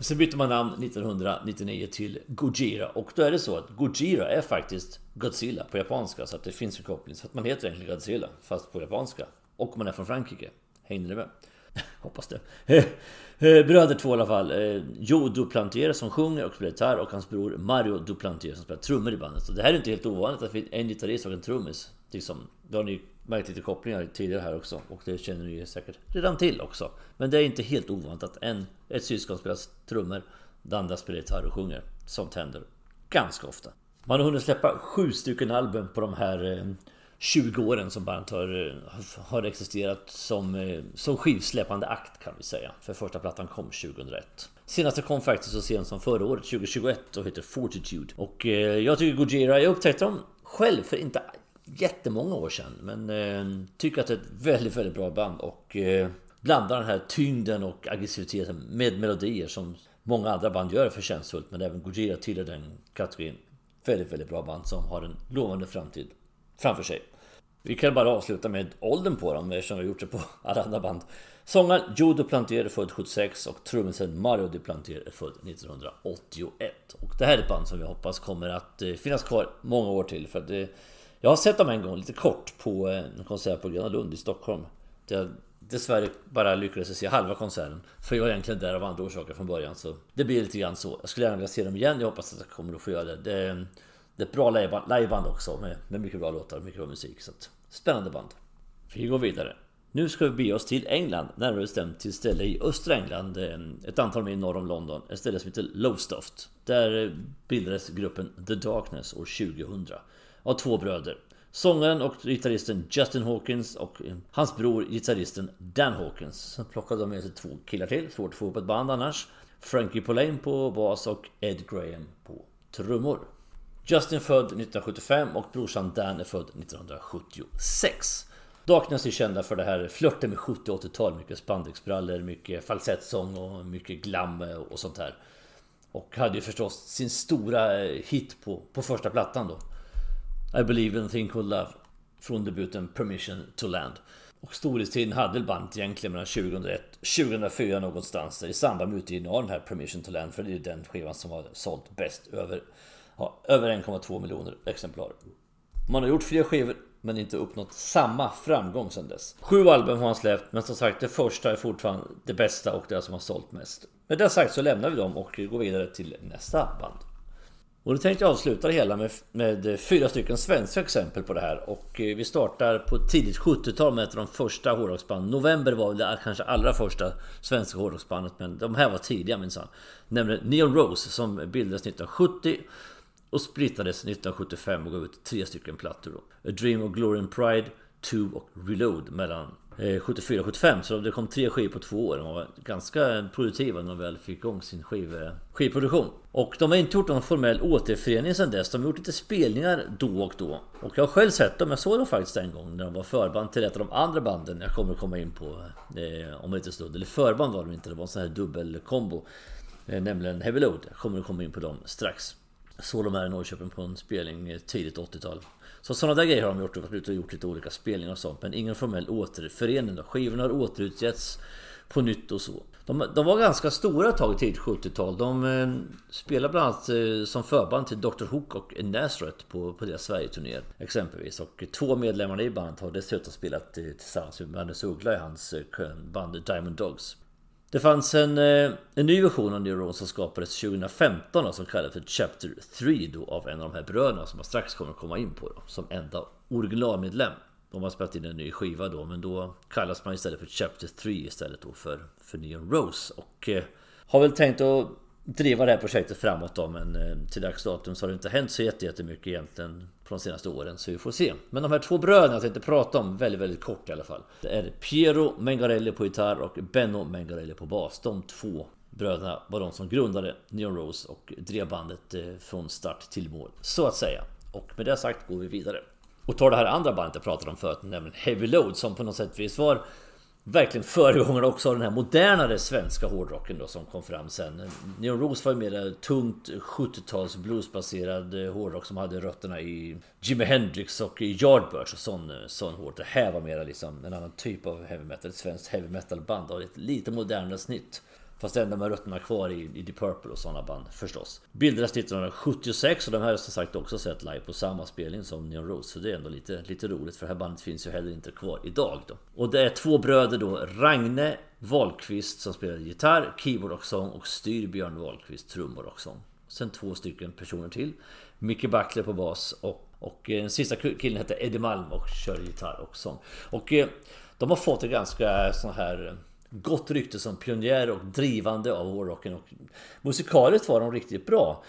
Sen bytte man namn 1999 till Gojira och då är det så att Gojira är faktiskt Godzilla på japanska så att det finns en koppling. Så att man heter egentligen Godzilla fast på japanska. Och man är från Frankrike. Hängde ni med? Hoppas det. Eh, bröder två i alla fall. Eh, Joe Duplantier som sjunger och spelar gitarr och hans bror Mario Duplantier som spelar trummor i bandet. Så det här är inte helt ovanligt att en gitarrist och en trummis. Liksom, det har ni märkt lite kopplingar tidigare här också. Och det känner ni säkert redan till också. Men det är inte helt ovanligt att en, ett syskon spelar trummor, det andra spelar gitarr och sjunger. Sånt händer ganska ofta. Man har hunnit släppa sju stycken album på de här eh, 20 åren som bandet har, eh, har existerat som, eh, som skivsläppande akt kan vi säga. För första plattan kom 2001. Senaste kom faktiskt så sent som förra året, 2021 och heter Fortitude. Och eh, jag tycker Gojira, jag upptäckte dem själv för inte jättemånga år sedan. Men eh, tycker att det är ett väldigt, väldigt bra band och eh, blandar den här tyngden och aggressiviteten med melodier som många andra band gör förtjänstfullt. Men även Gojira tillhör den kategorin. Väldigt, väldigt bra band som har en lovande framtid framför sig. Vi kan bara avsluta med åldern på dem eftersom vi har gjort det på alla andra band. Sångaren Joe Duplantier är född 76 och trummisen Mario Duplantier är född 1981. Och det här är ett band som vi hoppas kommer att eh, finnas kvar många år till. För att eh, jag har sett dem en gång lite kort på eh, en konsert på Gröna Lund i Stockholm. Där jag dessvärre bara lyckades se halva konserten. För jag är egentligen där av andra orsaker från början. Så det blir lite grann så. Jag skulle gärna vilja se dem igen. Jag hoppas att jag kommer att få göra det. det det är ett bra liveband också med, med mycket bra låtar och mycket bra musik. Så att, spännande band. Vi går vidare. Nu ska vi bege oss till England, närmare bestämt till ett ställe i östra England, ett antal mil norr om London. Ett ställe som heter Lowestoft. Där eh, bildades gruppen The Darkness år 2000 av två bröder. Sångaren och gitarristen Justin Hawkins och eh, hans bror gitarristen Dan Hawkins. Sen plockade de med sig två killar till, svårt att få upp ett band annars. Frankie Poulain på bas och Ed Graham på trummor. Justin född 1975 och brorsan Dan är född 1976. Darkness är kända för det här flörten med 70 och 80-tal. Mycket spandexbrallor, mycket falsettsång och mycket glam och sånt här. Och hade ju förstås sin stora eh, hit på, på första plattan då. I believe in a thing called love. Från debuten Permission to Land. Och storhetstiden hade bandet egentligen mellan 2001 2004 någonstans där i samband med utgivningen av den här Permission to Land. För det är den skivan som har sålt bäst över har över 1,2 miljoner exemplar. Man har gjort fler skivor men inte uppnått samma framgång sedan dess. Sju album har han släppt men som sagt det första är fortfarande det bästa och det som har sålt mest. Med det sagt så lämnar vi dem och går vidare till nästa band. Och då tänkte jag avsluta det hela med, med fyra stycken svenska exempel på det här. Och eh, vi startar på tidigt 70-tal med ett av de första hårdrocksbanden. November var väl det kanske allra första svenska hårdrocksbandet men de här var tidiga minsann. Nämligen Neon Rose som bildades 1970 och splittades 1975 och gav ut tre stycken plattor då. A Dream of Glory and Pride, 2 och Reload mellan eh, 74 och 75 så det kom tre skivor på två år. De var ganska produktiva när de väl fick igång sin skiv, eh, skivproduktion. Och de har inte gjort någon formell återförening sedan dess. De har gjort lite spelningar då och då. Och jag har själv sett dem. Jag såg dem faktiskt en gång när de var förband till ett av de andra banden jag kommer att komma in på eh, om en liten stund. Eller förband var de inte, det var en sån här dubbelkombo. Eh, nämligen Heavy Load. Jag kommer att komma in på dem strax. Såg de här i Norrköping på en spelning tidigt 80-tal. Så sådana där grejer har de gjort. Och gjort lite olika spelningar och sånt. Men ingen formell återförening. Då. Skivorna har återutgetts på nytt och så. De, de var ganska stora ett tag i tidigt 70-tal. De eh, spelade bland annat eh, som förband till Dr Hook och Nazareth på, på deras Sverigeturnéer. Exempelvis. Och två medlemmar i bandet har dessutom spelat eh, tillsammans med Magnus Uggla i hans eh, band Diamond Dogs. Det fanns en, eh, en ny version av Neuron Rose som skapades 2015 då, som kallades för Chapter 3 då, av en av de här bröderna som man strax kommer att komma in på då, som enda originalmedlem. De har spelat in en ny skiva då men då kallas man istället för Chapter 3 istället då för, för Neon Rose. Och eh, har väl tänkt att driva det här projektet framåt då men eh, till dags datum så har det inte hänt så jättemycket egentligen på de senaste åren så vi får se. Men de här två bröderna jag tänkte prata om väldigt väldigt kort i alla fall. Det är Piero Mengarelli på gitarr och Benno Mengarelli på bas. De två bröderna var de som grundade Neon Rose och drev bandet eh, från start till mål så att säga. Och med det sagt går vi vidare. Och tar det här andra bandet jag pratade om förut, nämligen Heavy Load som på något sätt vis var verkligen föregångare också av den här modernare svenska hårdrocken då som kom fram sen. Neon Rose var ju mer tungt 70-tals bluesbaserad eh, hårdrock som hade rötterna i Jimi Hendrix och Yardbirds och sån, eh, sån hård. Det här var mer liksom en annan typ av heavy metal, ett svenskt heavy metal band av ett lite modernare snitt. Fast ändå med rötterna kvar i, i Deep Purple och sådana band förstås. Bildades 1976 och de här har som sagt också sett live på samma spelning som Neon Rose. Så det är ändå lite, lite roligt för det här bandet finns ju heller inte kvar idag då. Och det är två bröder då, Ragne Wahlqvist som spelar gitarr, keyboard och sång och Styrbjörn Wahlqvist trummor och sång. Sen två stycken personer till. Micke Backler på bas och, och eh, den sista killen heter Eddie Malm och kör gitarr och sång. Och eh, de har fått en ganska sån här gott rykte som pionjär och drivande av hårdrocken. Och musikaliskt var de riktigt bra.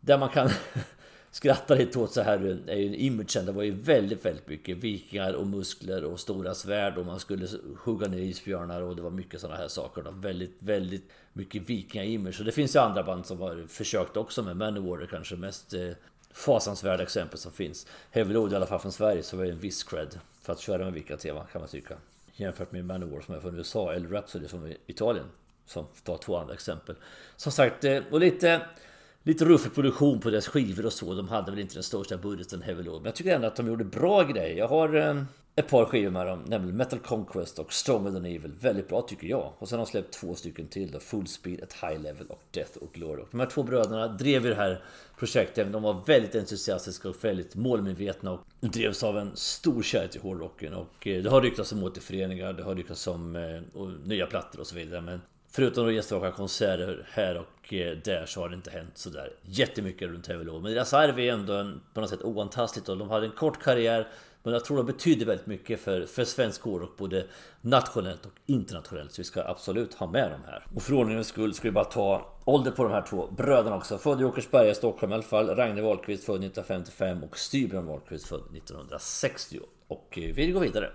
Där man kan skratta lite åt så här är ju imagen. Det var ju väldigt, väldigt mycket vikingar och muskler och stora svärd och man skulle hugga ner isbjörnar och det var mycket sådana här saker. Då. Väldigt, väldigt mycket vikinga-image. Och det finns ju andra band som har försökt också med Manowar är kanske mest eh, fasansvärda exempel som finns. Heavy Load i alla fall från Sverige så var det en viss cred för att köra med vilka teman kan man tycka jämfört med Manowar som är från USA eller Rhapsody från Italien. Som tar två andra exempel. Som sagt, eh, och lite Lite ruffig produktion på deras skivor och så. De hade väl inte den största budgeten Heavy Men jag tycker ändå att de gjorde bra grejer. Jag har eh, ett par skivor med dem, nämligen Metal Conquest och Stronger than Evil. Väldigt bra tycker jag. Och sen har de släppt två stycken till då, Full Speed, at High Level och Death och Glory. De här två bröderna drev ju det här projektet. De var väldigt entusiastiska och väldigt målmedvetna och drevs av en stor kärlek till hårdrocken. Och eh, det har ryktats om återföreningar, det har ryktats om eh, nya plattor och så vidare. Men Förutom då enstaka konserter här och eh, där så har det inte hänt sådär jättemycket runt Heavy Men deras arv är ändå en, på något sätt oantastligt och de hade en kort karriär men jag tror de betyder väldigt mycket för, för svensk hårdrock både nationellt och internationellt. Så vi ska absolut ha med dem här. Och för ordningens skull ska vi bara ta ålder på de här två bröderna också. Född i Åkersberga, Stockholm i alla fall. Ragne Wahlqvist född 1955 och Styrbjörn Wahlqvist född 1960. Och eh, vi går vidare.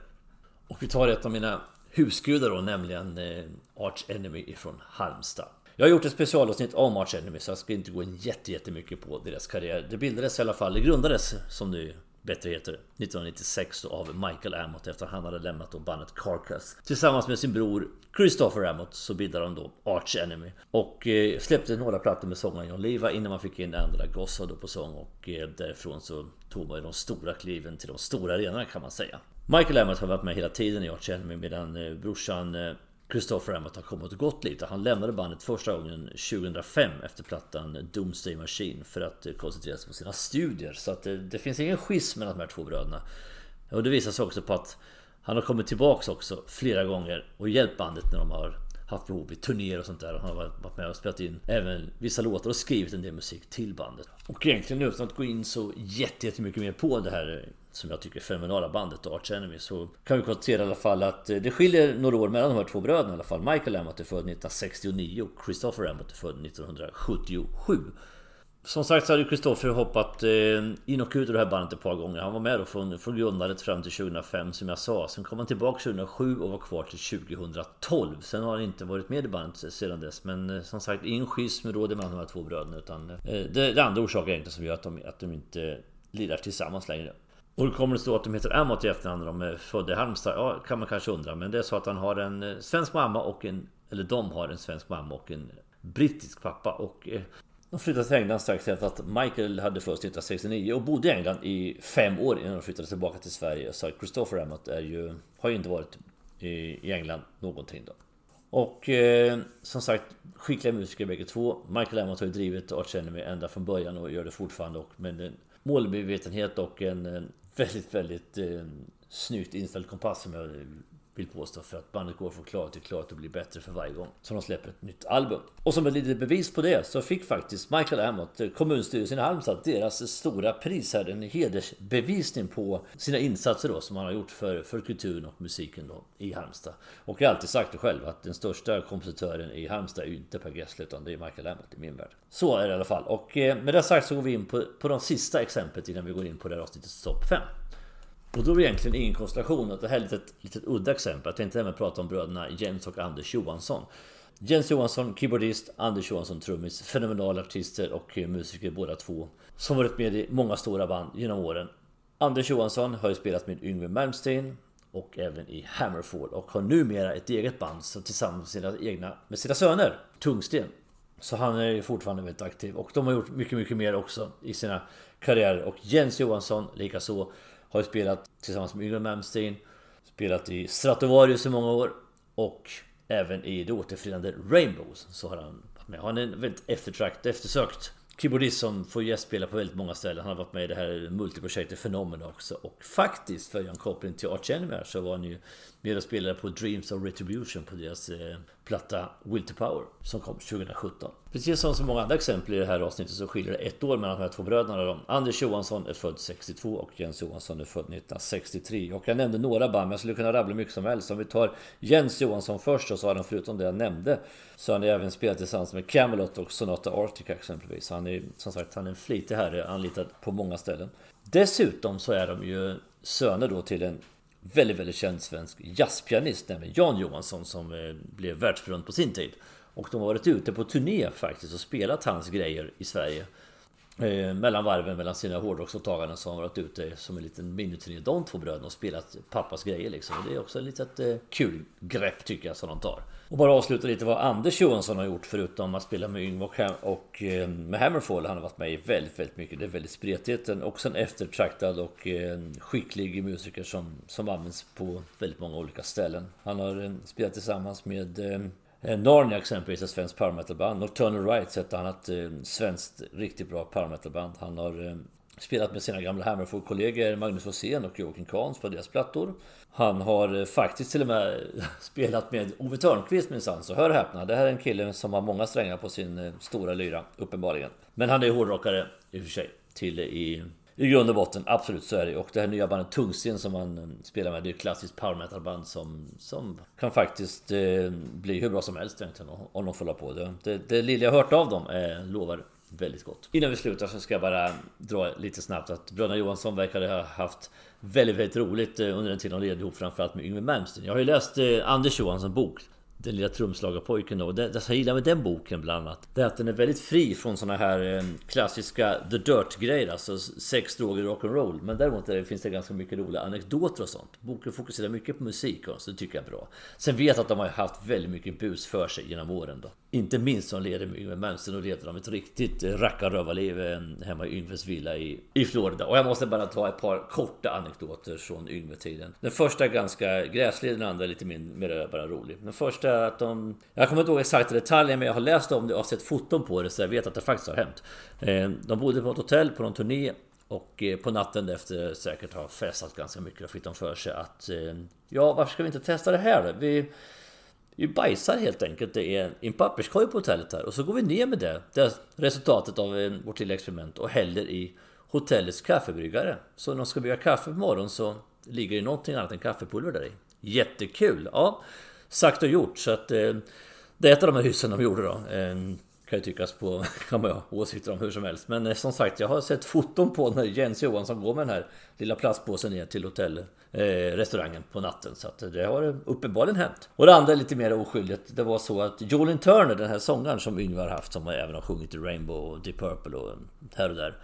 Och vi tar ett av mina husgudar då, nämligen eh, Arch Enemy ifrån Halmstad. Jag har gjort ett specialavsnitt om Arch Enemy så jag ska inte gå in jättemycket på deras karriär. Det bildades i alla fall, det grundades som nu bättre heter 1996 då, av Michael Amott efter att han hade lämnat då bandet Carcass. Tillsammans med sin bror Christopher Amott så bildade de då Arch Enemy. Och eh, släppte några plattor med sångaren John Liva innan man fick in Andra Gossa då på sång. Och eh, därifrån så tog man ju de stora kliven till de stora arenorna kan man säga. Michael Emmett har varit med hela tiden i Arch Enemy medan eh, brorsan eh, Christopher Emmett har kommit och gått lite. Han lämnade bandet första gången 2005 efter plattan Doomsday Machine för att eh, koncentrera sig på sina studier. Så att det, det finns ingen schism mellan de här två bröderna. Och det visar sig också på att han har kommit tillbaks också flera gånger och hjälpt bandet när de har haft behov i turnéer och sånt där. Han har varit med och spelat in även vissa låtar och skrivit en del musik till bandet. Och egentligen utan att gå in så jättemycket mer på det här som jag tycker är fenomenala bandet Arch Enemy så kan vi konstatera i alla fall att eh, det skiljer några år mellan de här två bröderna i alla fall. Michael Amott är född 1969 och Christopher Amott är född 1977. Som sagt så hade Kristoffer hoppat eh, in och ut ur det här bandet ett par gånger. Han var med då från, från grundandet fram till 2005 som jag sa. Sen kom han tillbaka 2007 och var kvar till 2012. Sen har han inte varit med i bandet sedan dess. Men eh, som sagt, ingen schism råder mellan de här två bröderna. Utan det, det är andra orsaker egentligen som gör att de, att de inte lirar tillsammans längre. Och hur kommer det stå att de heter Amott i efternamn när de är födda i Halmstad? Ja, kan man kanske undra. Men det är så att han har en eh, svensk mamma och en... Eller de har en svensk mamma och en brittisk pappa. Och eh, de flyttade till England strax efter att Michael hade fötts 1969 och bodde i England i fem år innan de flyttade tillbaka till Sverige. Så Christopher Ammott är ju, har ju inte varit i England någonting då. Och eh, som sagt, skickliga musiker bägge två. Michael Ammott har ju drivit Arch Enemy ända från början och gör det fortfarande. Och med en målmedvetenhet och en, en väldigt, väldigt eh, snyggt inställd kompass som jag vill påstå för att bandet går från klarhet till klarhet och blir bättre för varje gång som de släpper ett nytt album. Och som ett litet bevis på det så fick faktiskt Michael Amott, eh, kommunstyrelsen i Halmstad, deras stora pris här, en hedersbevisning på sina insatser då som han har gjort för, för kulturen och musiken då i Halmstad. Och jag har alltid sagt det själv att den största kompositören i Halmstad är ju inte Per Gessle utan det är Michael Amott i min värld. Så är det i alla fall. Och eh, med det sagt så går vi in på, på de sista exemplet innan vi går in på det här avsnittets topp 5. Och då är det egentligen ingen konstellation. Det här är ett litet, litet udda exempel. Jag tänkte även prata om bröderna Jens och Anders Johansson. Jens Johansson, keyboardist, Anders Johansson, trummis. Fenomenala artister och musiker båda två. Som varit med i många stora band genom åren. Anders Johansson har ju spelat med Yngwie Malmsteen och även i Hammerfall och har numera ett eget band som tillsammans med sina egna med sina söner Tungsten. Så han är ju fortfarande väldigt aktiv och de har gjort mycket, mycket mer också i sina karriärer och Jens Johansson likaså har ju spelat tillsammans med Yngwie Malmsteen Spelat i Stratovarius i många år Och även i det återförenade Rainbows så har han varit med. Han är en väldigt eftertrakt, eftersökt keyboardist som får gästspela på väldigt många ställen. Han har varit med i det här multiprojektet Phenomena också. Och faktiskt, för att göra en koppling till Arch Enemy så var han ju med och spelade på Dreams of Retribution på deras eh, platta Will to Power som kom 2017. Precis som så många andra exempel i det här avsnittet så skiljer det ett år mellan de här två bröderna. Då. Anders Johansson är född 62 och Jens Johansson är född 1963. Och jag nämnde några band men jag skulle kunna rabbla mycket som helst. Om vi tar Jens Johansson först så har han förutom det jag nämnde så har han även spelat tillsammans med Camelot och Sonata Arctica exempelvis. Han är som sagt han är en flitig herre, anlitad på många ställen. Dessutom så är de ju söner då till en väldigt, väldigt känd svensk jazzpianist, nämligen Jan Johansson som eh, blev världsberömd på sin tid. Och de har varit ute på turné faktiskt och spelat hans grejer i Sverige. Eh, mellan varven, mellan sina hårdrocksåtaganden så har de varit ute som en liten miniturné de två bröderna och spelat pappas grejer liksom. Och det är också ett litet eh, kul grepp tycker jag som de tar. Och bara avsluta lite vad Anders Johansson har gjort förutom att spela med Yngve och, och eh, med Hammerfall. Han har varit med i väldigt, väldigt mycket. Det är väldigt spretigt. Också en eftertraktad och eh, skicklig musiker som, som används på väldigt många olika ställen. Han har eh, spelat tillsammans med Narnia exempelvis, ett svenskt power metal-band. Nocturnal Rights, ett annat svenskt riktigt bra power metal-band. Han har spelat med sina gamla Hammerfall-kollegor Magnus Rosén och Joakim Kahns på deras plattor. Han har eh, faktiskt till och med spelat med Ove Törnqvist minsann, så hör och häpna. Det här är en kille som har många strängar på sin eh, stora lyra, uppenbarligen. Men han är hårdrockare i och för sig, till eh, i, i grund och botten, absolut så är det. Och det här nya bandet Tungsten som han spelar med, det är ett klassiskt power metal band som, som kan faktiskt eh, bli hur bra som helst egentligen om de får hålla på. Det, det, det lilla jag hört av dem eh, lovar väldigt gott. Innan vi slutar så ska jag bara dra lite snabbt att Bröderna Johansson verkade ha haft väldigt, väldigt roligt eh, under den tiden de levde ihop framförallt med Yngwie Malmsteen. Jag har ju läst eh, Anders Johanssons bok den lilla trumslagarpojken då. Det, det jag gillar med den boken bland annat Det är att den är väldigt fri från såna här eh, klassiska The Dirt grejer Alltså sex, droger, rock'n'roll. Men däremot det, finns det ganska mycket roliga anekdoter och sånt. Boken fokuserar mycket på musik och så det tycker jag är bra. Sen vet jag att de har haft väldigt mycket bus för sig genom åren då. Inte minst som leder med Yngwie Malmsteen och leder de ett riktigt eh, rackarrövarliv eh, hemma i Yngves villa i, i Florida. Och jag måste bara ta ett par korta anekdoter från Yngve-tiden. Den första är ganska gräslig, den andra är lite mer bara rolig. Den första att de... Jag kommer inte ihåg exakta detaljer men jag har läst om det och sett foton på det så jag vet att det faktiskt har hänt. Eh, de bodde på ett hotell på någon turné och eh, på natten efter säkert har festat ganska mycket och fick de för sig att eh, Ja varför ska vi inte testa det här? Vi, vi bajsar helt enkelt det är en papperskorg på hotellet här och så går vi ner med det, det resultatet av vårt lilla experiment och häller i hotellets kaffebryggare. Så när de ska brygga kaffe på morgonen så ligger det någonting annat än kaffepulver där i. Jättekul! Ja, sagt och gjort. Så att eh, det är ett av de här hyssen de gjorde då. Eh, kan ju tyckas på, kan man ha åsikter om hur som helst. Men eh, som sagt, jag har sett foton på när Jens Johansson går med den här lilla plastpåsen ner till hotell eh, restaurangen på natten. Så att det har uppenbarligen hänt. Och det andra är lite mer oskyldigt. Det var så att Jolin Turner, den här sångaren som Yngvar har haft, som även har sjungit i Rainbow och Deep Purple och här och där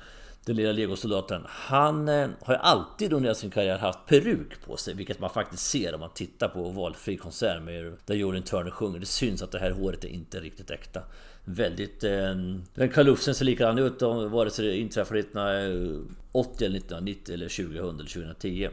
den lilla legosoldaten. Han eh, har ju alltid under sin karriär haft peruk på sig, vilket man faktiskt ser om man tittar på valfri konsert med där Jordan Turner sjunger. Det syns att det här håret är inte riktigt äkta. Väldigt... Eh, den kalufsen ser likadan ut vare sig det inträffar 1980 eh, eller 1990 eller 2000 eller 2010.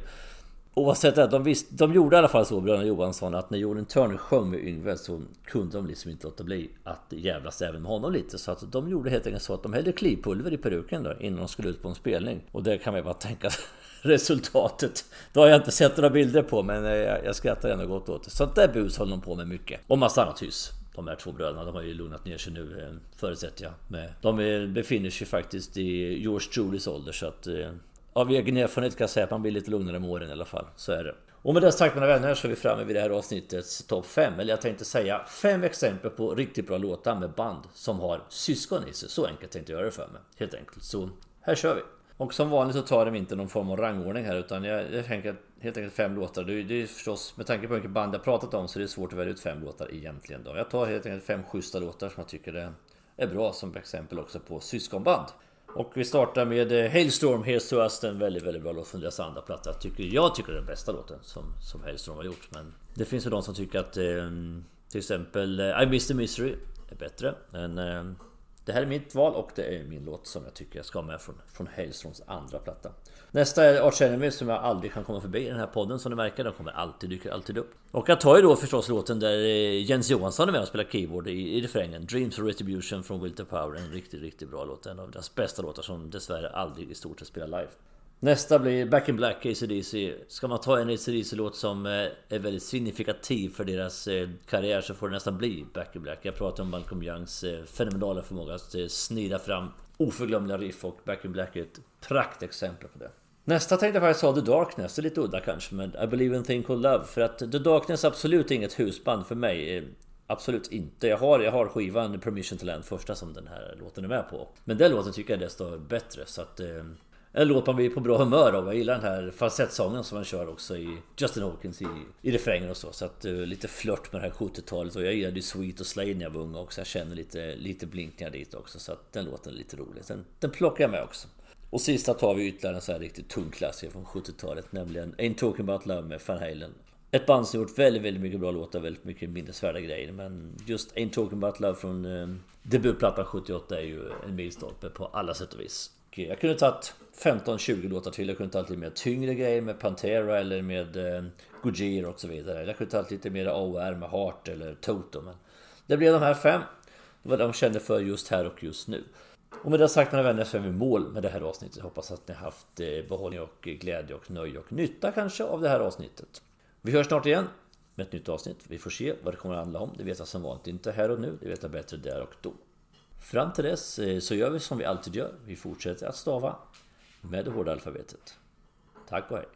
Oavsett det, de, visst, de gjorde i alla fall så, bröderna Johansson, att när Jordan Turner sjöng med Yngve så kunde de liksom inte låta bli att jävlas även med honom lite. Så att de gjorde helt enkelt så att de hällde klipulver i peruken då, innan de skulle ut på en spelning. Och det kan man ju bara tänka resultatet. Det har jag inte sett några bilder på men eh, jag, jag skrattar ändå gott åt det. Sånt där bus håller de på med mycket. Och massa annat hyss De här två bröderna, de har ju lugnat ner sig nu eh, förutsätter jag. De eh, befinner sig faktiskt i George Julies ålder så att av egen erfarenhet kan jag säga att man blir lite lugnare med åren i alla fall. Så är det. Och med det sagt mina vänner så är vi framme vid det här avsnittets topp 5. Eller jag tänkte säga fem exempel på riktigt bra låtar med band som har syskon i sig. Så enkelt tänkte jag göra det för mig. Helt enkelt. Så här kör vi. Och som vanligt så tar de inte någon form av rangordning här utan jag, jag tänker helt enkelt fem låtar. Det, det är förstås med tanke på hur mycket band jag pratat om så är det svårt att välja ut fem låtar egentligen. Då. Jag tar helt enkelt fem schyssta låtar som jag tycker är bra som exempel också på syskonband. Och vi startar med eh, Hailstorm, Here's to Us, en väldigt, väldigt bra låt från deras andra platta. Tycker, jag tycker det är den bästa låten som, som Hailstorm har gjort. Men det finns ju de som tycker att eh, till exempel eh, I Miss the Misery är bättre. Men eh, det här är mitt val och det är min låt som jag tycker jag ska ha med från, från Hailstorms andra platta. Nästa är Arch Enemy som jag aldrig kan komma förbi i den här podden som ni märker. de kommer alltid, dyker alltid upp. Och jag tar ju då förstås låten där eh, Jens Johansson är med och spelar keyboard i, i refrängen. Dreams of Retribution från Will to Power. En riktigt, riktigt bra låt. En av deras bästa låtar som dessvärre aldrig i stort sett spelar live. Nästa blir Back in Black, ACDC. Ska man ta en ACDC-låt som eh, är väldigt signifikativ för deras eh, karriär så får det nästan bli Back in Black. Jag pratar om Malcolm Youngs fenomenala förmåga att snida fram oförglömliga riff och Back in Black är ett praktexempel på det. Nästa tänkte jag faktiskt ha The Darkness, det är lite udda kanske men I Believe in Thing Called Love För att The Darkness är absolut inget husband för mig eh, Absolut inte. Jag har, jag har skivan Permission to Land första som den här låten är med på. Men den låten tycker jag är desto bättre så att... Eh, en låt man blir på bra humör av. Jag gillar den här falsettsången som han kör också i Justin Hawkins i, i refrängen och så. Så att uh, lite flört med det här 70-talet. Och jag gillade ju Sweet och Slay när jag var ung också. Jag känner lite, lite blinkningar dit också. Så att den låten är lite rolig. Den, den plockar jag med också. Och sista tar vi ytterligare en sån här riktigt tung klassiker från 70-talet. Nämligen Ain't Talking About Love med Van Halen. Ett band som gjort väldigt, väldigt mycket bra låtar, väldigt mycket minnesvärda grejer. Men just Ain't Talking About Love från eh, debutplattan 78 är ju en milstolpe på alla sätt och vis. Och eh, jag kunde tagit 15-20 låtar till. Jag kunde tagit lite mer tyngre grejer med Pantera eller med eh, Gojira och så vidare. Jag kunde tagit lite mer OR med Heart eller Toto. Men det blev de här fem. Det var de kände för just här och just nu. Och med det sagt mina vänner så är vi mål med det här avsnittet. Jag hoppas att ni har haft eh, behållning och glädje och nöje och nytta kanske av det här avsnittet. Vi hörs snart igen med ett nytt avsnitt. Vi får se vad det kommer att handla om. Det vet jag som vanligt inte här och nu. Det vet jag bättre där och då. Fram till dess eh, så gör vi som vi alltid gör. Vi fortsätter att stava med det hårda alfabetet. Tack och hej!